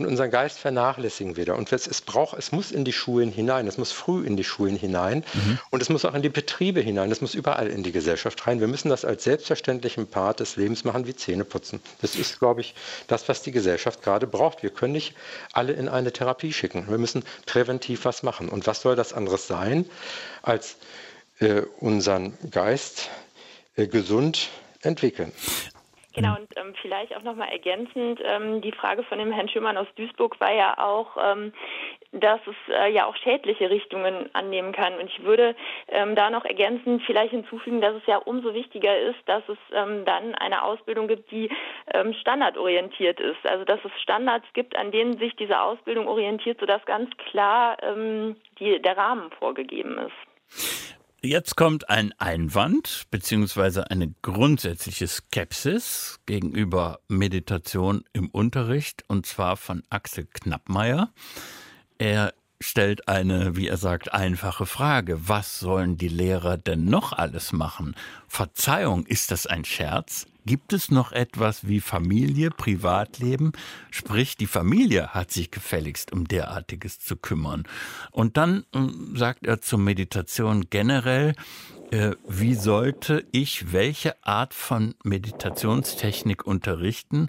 und unseren Geist vernachlässigen wieder. Und es, es braucht, es muss in die Schulen hinein, es muss früh in die Schulen hinein mhm. und es muss auch in die Betriebe hinein, es muss überall in die Gesellschaft rein. Wir müssen das als selbstverständlichen Part des Lebens machen, wie Zähne putzen. Das ist, glaube ich, das, was die Gesellschaft gerade braucht. Wir können nicht alle in eine Therapie schicken. Wir müssen präventiv was machen. Und was soll das anderes sein, als äh, unseren Geist äh, gesund entwickeln? Genau, und ähm, vielleicht auch nochmal ergänzend, ähm, die Frage von dem Herrn Schümann aus Duisburg war ja auch, ähm, dass es äh, ja auch schädliche Richtungen annehmen kann. Und ich würde ähm, da noch ergänzend vielleicht hinzufügen, dass es ja umso wichtiger ist, dass es ähm, dann eine Ausbildung gibt, die ähm, standardorientiert ist. Also dass es Standards gibt, an denen sich diese Ausbildung orientiert, sodass ganz klar ähm, die, der Rahmen vorgegeben ist. Jetzt kommt ein Einwand beziehungsweise eine grundsätzliche Skepsis gegenüber Meditation im Unterricht und zwar von Axel Knappmeier. Er stellt eine, wie er sagt, einfache Frage. Was sollen die Lehrer denn noch alles machen? Verzeihung, ist das ein Scherz? Gibt es noch etwas wie Familie, Privatleben? Sprich, die Familie hat sich gefälligst um derartiges zu kümmern. Und dann äh, sagt er zur Meditation generell, äh, wie sollte ich welche Art von Meditationstechnik unterrichten?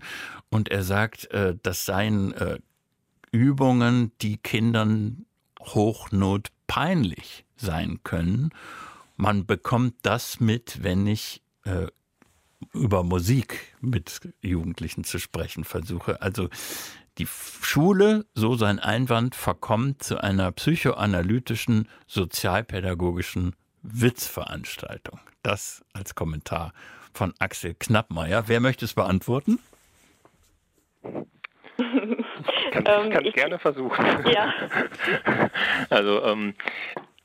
Und er sagt, äh, das seien äh, Übungen, die Kindern hochnotpeinlich sein können. Man bekommt das mit, wenn ich äh, über Musik mit Jugendlichen zu sprechen versuche. Also die Schule, so sein Einwand, verkommt zu einer psychoanalytischen, sozialpädagogischen Witzveranstaltung. Das als Kommentar von Axel Knappmeier. Wer möchte es beantworten? kann es ähm, gerne versuchen. Ja. also ähm,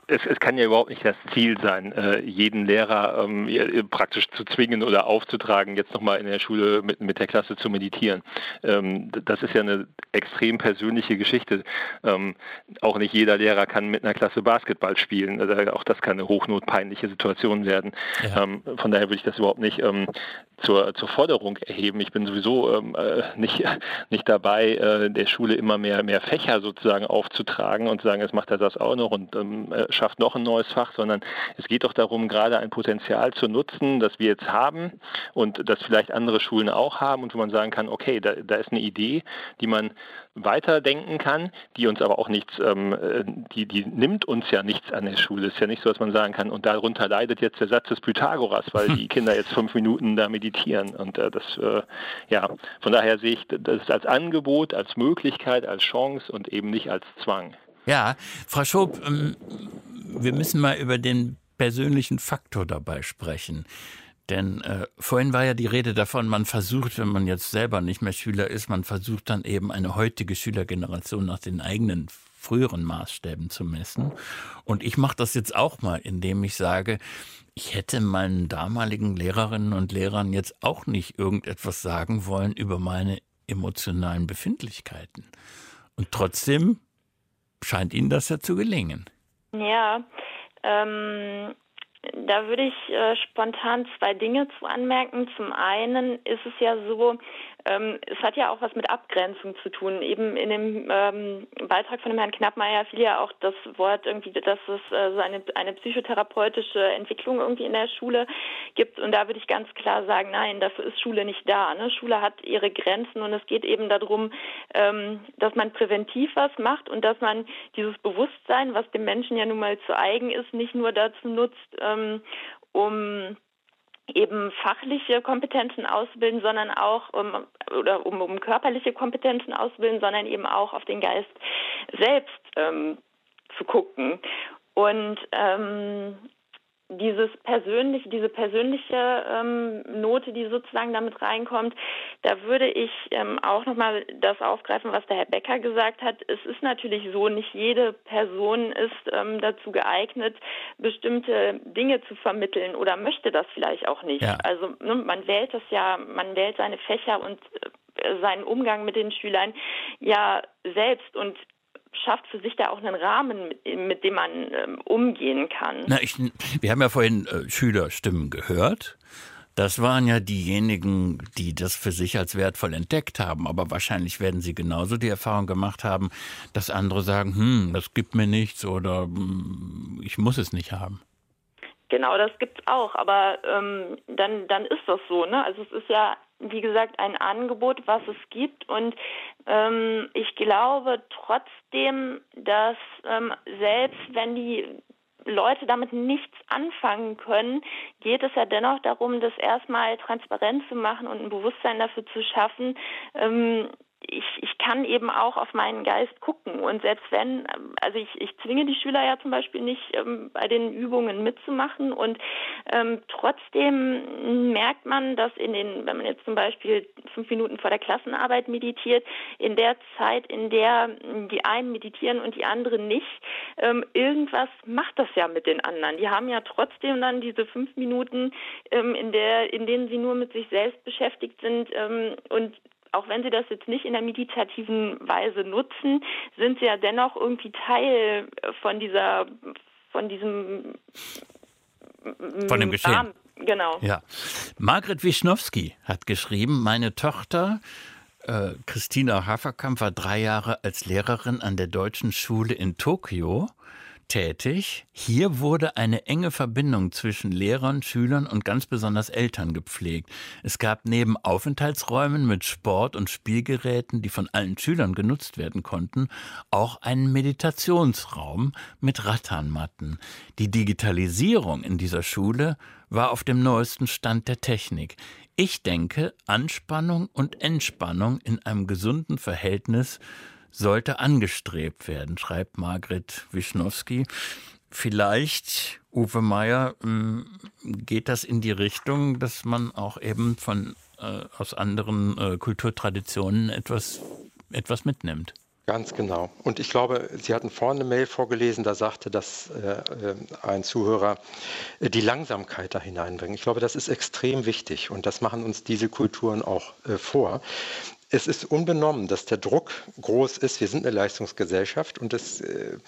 es, es, kann ja überhaupt nicht das Ziel sein, äh, jeden Lehrer ähm, praktisch zu zwingen oder aufzutragen, jetzt nochmal in der Schule mit, mit der Klasse zu meditieren. Ähm, das ist ja eine extrem persönliche Geschichte. Ähm, auch nicht jeder Lehrer kann mit einer Klasse Basketball spielen. Also auch das kann eine hochnotpeinliche Situation werden. Ja. Ähm, von daher würde ich das überhaupt nicht ähm, zur, zur Forderung erheben. Ich bin sowieso ähm, äh, nicht, nicht dabei, äh, der Schule immer mehr, mehr Fächer sozusagen aufzutragen und zu sagen, jetzt macht er das auch noch und äh, schafft noch ein neues Fach, sondern es geht doch darum, gerade ein Potenzial zu nutzen, das wir jetzt haben und das vielleicht andere Schulen auch haben und wo man sagen kann, okay, da, da ist eine Idee, die man weiterdenken kann, die uns aber auch nichts, ähm, äh, die, die nimmt uns ja nichts an der Schule. Es ist ja nicht so, dass man sagen kann, und darunter leidet jetzt der Satz des Pythagoras, weil die Kinder jetzt fünf Minuten da meditieren. Und äh, das, äh, ja, von daher sehe ich das als Angebot, als Möglichkeit, als Chance und eben nicht als Zwang. Ja, Frau Schob, ähm, wir müssen mal über den persönlichen Faktor dabei sprechen. Denn äh, vorhin war ja die Rede davon, man versucht, wenn man jetzt selber nicht mehr Schüler ist, man versucht dann eben eine heutige Schülergeneration nach den eigenen früheren Maßstäben zu messen. Und ich mache das jetzt auch mal, indem ich sage, ich hätte meinen damaligen Lehrerinnen und Lehrern jetzt auch nicht irgendetwas sagen wollen über meine emotionalen Befindlichkeiten. Und trotzdem scheint Ihnen das ja zu gelingen. Ja, ähm, da würde ich äh, spontan zwei Dinge zu anmerken. Zum einen ist es ja so, ähm, es hat ja auch was mit Abgrenzung zu tun. Eben in dem ähm, Beitrag von dem Herrn Knappmeier fiel ja auch das Wort irgendwie, dass es äh, so eine, eine psychotherapeutische Entwicklung irgendwie in der Schule gibt. Und da würde ich ganz klar sagen, nein, dafür ist Schule nicht da. Ne? Schule hat ihre Grenzen und es geht eben darum, ähm, dass man präventiv was macht und dass man dieses Bewusstsein, was dem Menschen ja nun mal zu eigen ist, nicht nur dazu nutzt, ähm, um eben fachliche Kompetenzen ausbilden, sondern auch um, oder um, um körperliche Kompetenzen ausbilden, sondern eben auch auf den Geist selbst ähm, zu gucken. Und ähm, dieses persönliche, diese persönliche ähm, Note, die sozusagen damit reinkommt, da würde ich ähm, auch nochmal das aufgreifen, was der Herr Becker gesagt hat. Es ist natürlich so, nicht jede Person ist ähm, dazu geeignet, bestimmte Dinge zu vermitteln oder möchte das vielleicht auch nicht. Ja. Also ne, man wählt das ja, man wählt seine Fächer und äh, seinen Umgang mit den Schülern ja selbst und schafft für sich da auch einen Rahmen, mit, dem man ähm, umgehen kann. Na, ich, wir haben ja vorhin äh, Schülerstimmen gehört. Das waren ja diejenigen, die das für sich als wertvoll entdeckt haben. Aber wahrscheinlich werden sie genauso die Erfahrung gemacht haben, dass andere sagen, hm, das gibt mir nichts oder hm, ich muss es nicht haben. Genau, das gibt's auch, aber ähm, dann dann ist das so, ne? Also es ist ja wie gesagt ein Angebot, was es gibt und ähm, ich glaube trotzdem, dass ähm, selbst wenn die Leute damit nichts anfangen können, geht es ja dennoch darum, das erstmal transparent zu machen und ein Bewusstsein dafür zu schaffen, ähm, ich, ich kann eben auch auf meinen Geist gucken. Und selbst wenn, also ich, ich zwinge die Schüler ja zum Beispiel nicht, ähm, bei den Übungen mitzumachen. Und ähm, trotzdem merkt man, dass in den, wenn man jetzt zum Beispiel fünf Minuten vor der Klassenarbeit meditiert, in der Zeit, in der die einen meditieren und die anderen nicht, ähm, irgendwas macht das ja mit den anderen. Die haben ja trotzdem dann diese fünf Minuten, ähm, in der, in denen sie nur mit sich selbst beschäftigt sind ähm, und auch wenn sie das jetzt nicht in der meditativen Weise nutzen, sind sie ja dennoch irgendwie Teil von dieser, von diesem von dem Geschehen. Rahmen. Genau. Ja. Margret Wischnowski hat geschrieben, meine Tochter äh, Christina Haferkamp war drei Jahre als Lehrerin an der deutschen Schule in Tokio tätig. Hier wurde eine enge Verbindung zwischen Lehrern, Schülern und ganz besonders Eltern gepflegt. Es gab neben Aufenthaltsräumen mit Sport- und Spielgeräten, die von allen Schülern genutzt werden konnten, auch einen Meditationsraum mit Rattanmatten. Die Digitalisierung in dieser Schule war auf dem neuesten Stand der Technik. Ich denke, Anspannung und Entspannung in einem gesunden Verhältnis sollte angestrebt werden, schreibt Margret Wischnowski. Vielleicht, Uwe Meier, hm, geht das in die Richtung, dass man auch eben von äh, aus anderen äh, Kulturtraditionen etwas, etwas mitnimmt. Ganz genau. Und ich glaube, Sie hatten vorne eine Mail vorgelesen, da sagte das äh, äh ein Zuhörer, äh, die Langsamkeit da hineinbringen. Ich glaube, das ist extrem wichtig und das machen uns diese Kulturen auch äh, vor es ist unbenommen, dass der Druck groß ist. Wir sind eine Leistungsgesellschaft und das äh,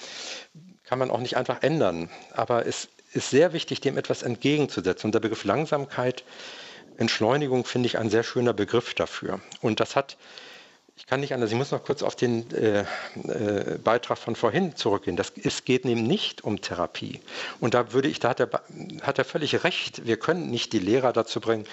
kann man auch nicht einfach ändern. Aber es ist sehr wichtig, dem etwas entgegenzusetzen. Und der Begriff Langsamkeit, Entschleunigung finde ich ein sehr schöner Begriff dafür. Und das hat ich kann nicht anders, ich muss noch kurz auf den äh, äh, Beitrag von vorhin zurückgehen. Das, es geht eben nicht um Therapie. Und da würde ich, da hat er, hat er völlig recht. Wir können nicht die Lehrer dazu bringen,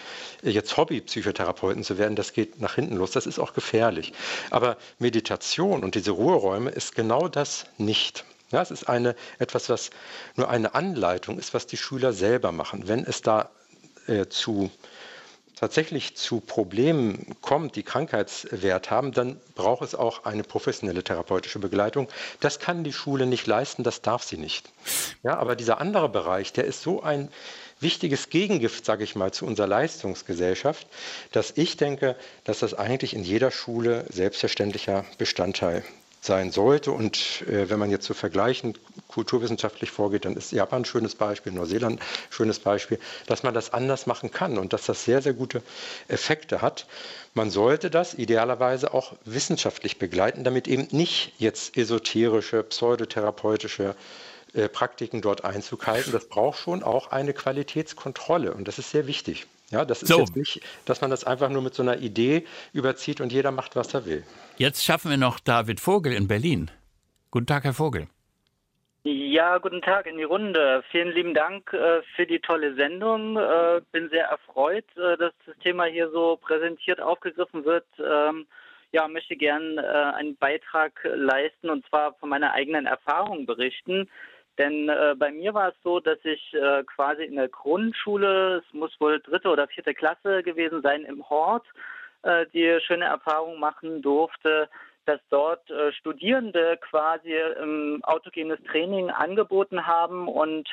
jetzt Hobbypsychotherapeuten zu werden. Das geht nach hinten los. Das ist auch gefährlich. Aber Meditation und diese Ruheräume ist genau das nicht. Ja, es ist eine, etwas, was nur eine Anleitung ist, was die Schüler selber machen. Wenn es da äh, zu tatsächlich zu Problemen kommt, die Krankheitswert haben, dann braucht es auch eine professionelle therapeutische Begleitung. Das kann die Schule nicht leisten, das darf sie nicht. Ja, aber dieser andere Bereich, der ist so ein wichtiges Gegengift, sage ich mal, zu unserer Leistungsgesellschaft, dass ich denke, dass das eigentlich in jeder Schule selbstverständlicher Bestandteil sein sollte. Und äh, wenn man jetzt so vergleichen, kulturwissenschaftlich vorgeht, dann ist Japan ein schönes Beispiel, Neuseeland ein schönes Beispiel, dass man das anders machen kann und dass das sehr, sehr gute Effekte hat. Man sollte das idealerweise auch wissenschaftlich begleiten, damit eben nicht jetzt esoterische, pseudotherapeutische äh, Praktiken dort Einzug halten. Das braucht schon auch eine Qualitätskontrolle und das ist sehr wichtig. Ja, das ist so. jetzt nicht, dass man das einfach nur mit so einer Idee überzieht und jeder macht, was er will. Jetzt schaffen wir noch David Vogel in Berlin. Guten Tag, Herr Vogel. Ja, guten Tag in die Runde. Vielen lieben Dank äh, für die tolle Sendung. Äh, bin sehr erfreut, äh, dass das Thema hier so präsentiert aufgegriffen wird. Ähm, ja, möchte gern äh, einen Beitrag leisten und zwar von meiner eigenen Erfahrung berichten. Denn äh, bei mir war es so, dass ich äh, quasi in der Grundschule, es muss wohl dritte oder vierte Klasse gewesen sein, im Hort, äh, die schöne Erfahrung machen durfte, dass dort äh, Studierende quasi ähm, autogenes Training angeboten haben und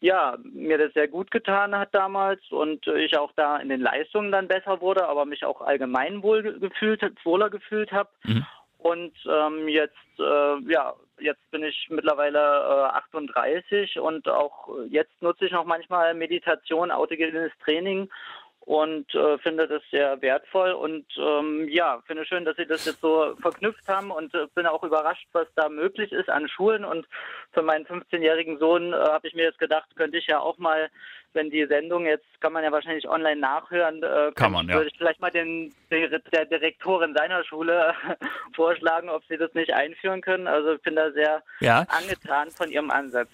ja, mir das sehr gut getan hat damals und ich auch da in den Leistungen dann besser wurde, aber mich auch allgemein wohl gefühlt, wohler gefühlt habe. Mhm. Und ähm, jetzt, äh, ja, jetzt bin ich mittlerweile äh, 38 und auch jetzt nutze ich noch manchmal Meditation, autogenes Training und äh, finde das sehr wertvoll und ähm, ja, finde schön, dass Sie das jetzt so verknüpft haben und äh, bin auch überrascht, was da möglich ist an Schulen und für meinen 15-jährigen Sohn äh, habe ich mir jetzt gedacht, könnte ich ja auch mal, wenn die Sendung jetzt kann man ja wahrscheinlich online nachhören, äh, kann man, ja. würde ich vielleicht mal den der Direktorin seiner Schule vorschlagen, ob sie das nicht einführen können. Also ich bin da sehr ja. angetan von ihrem Ansatz.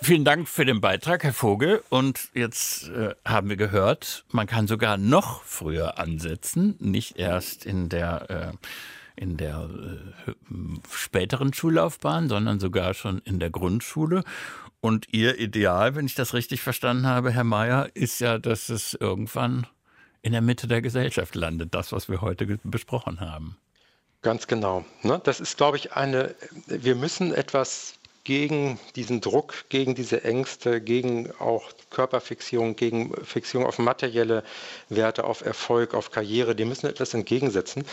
Vielen Dank für den Beitrag, Herr Vogel. Und jetzt äh, haben wir gehört, man kann sogar noch früher ansetzen, nicht erst in der, äh, in der äh, späteren Schullaufbahn, sondern sogar schon in der Grundschule. Und Ihr Ideal, wenn ich das richtig verstanden habe, Herr Mayer, ist ja, dass es irgendwann in der Mitte der Gesellschaft landet, das, was wir heute besprochen haben. Ganz genau. Ne? Das ist, glaube ich, eine, wir müssen etwas gegen diesen Druck, gegen diese Ängste, gegen auch Körperfixierung, gegen Fixierung auf materielle Werte, auf Erfolg, auf Karriere, dem müssen etwas entgegensetzen,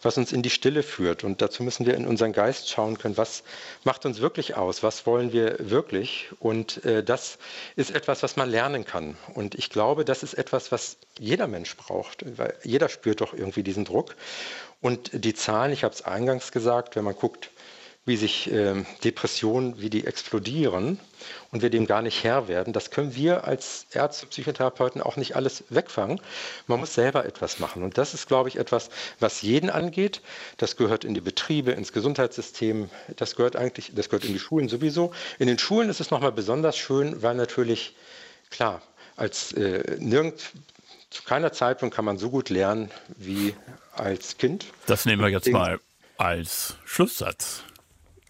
was uns in die Stille führt. Und dazu müssen wir in unseren Geist schauen können, was macht uns wirklich aus, was wollen wir wirklich. Und äh, das ist etwas, was man lernen kann. Und ich glaube, das ist etwas, was jeder Mensch braucht, weil jeder spürt doch irgendwie diesen Druck. Und die Zahlen, ich habe es eingangs gesagt, wenn man guckt, wie sich äh, Depressionen, wie die explodieren und wir dem gar nicht Herr werden. Das können wir als Ärzte, Psychotherapeuten auch nicht alles wegfangen. Man muss selber etwas machen. Und das ist, glaube ich, etwas, was jeden angeht. Das gehört in die Betriebe, ins Gesundheitssystem. Das gehört eigentlich, das gehört in die Schulen sowieso. In den Schulen ist es nochmal besonders schön, weil natürlich, klar, als äh, nirgend, zu keiner Zeitpunkt kann man so gut lernen wie als Kind. Das nehmen wir jetzt mal als Schlusssatz.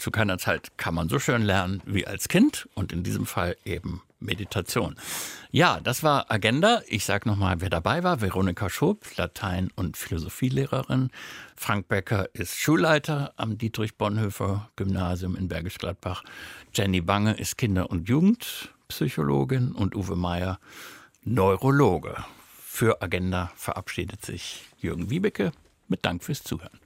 Zu keiner Zeit kann man so schön lernen wie als Kind und in diesem Fall eben Meditation. Ja, das war Agenda. Ich sage nochmal, wer dabei war. Veronika Schob, Latein- und Philosophielehrerin. Frank Becker ist Schulleiter am Dietrich Bonhoeffer Gymnasium in Bergisch Gladbach. Jenny Bange ist Kinder- und Jugendpsychologin und Uwe Meier Neurologe. Für Agenda verabschiedet sich Jürgen Wiebeke mit Dank fürs Zuhören.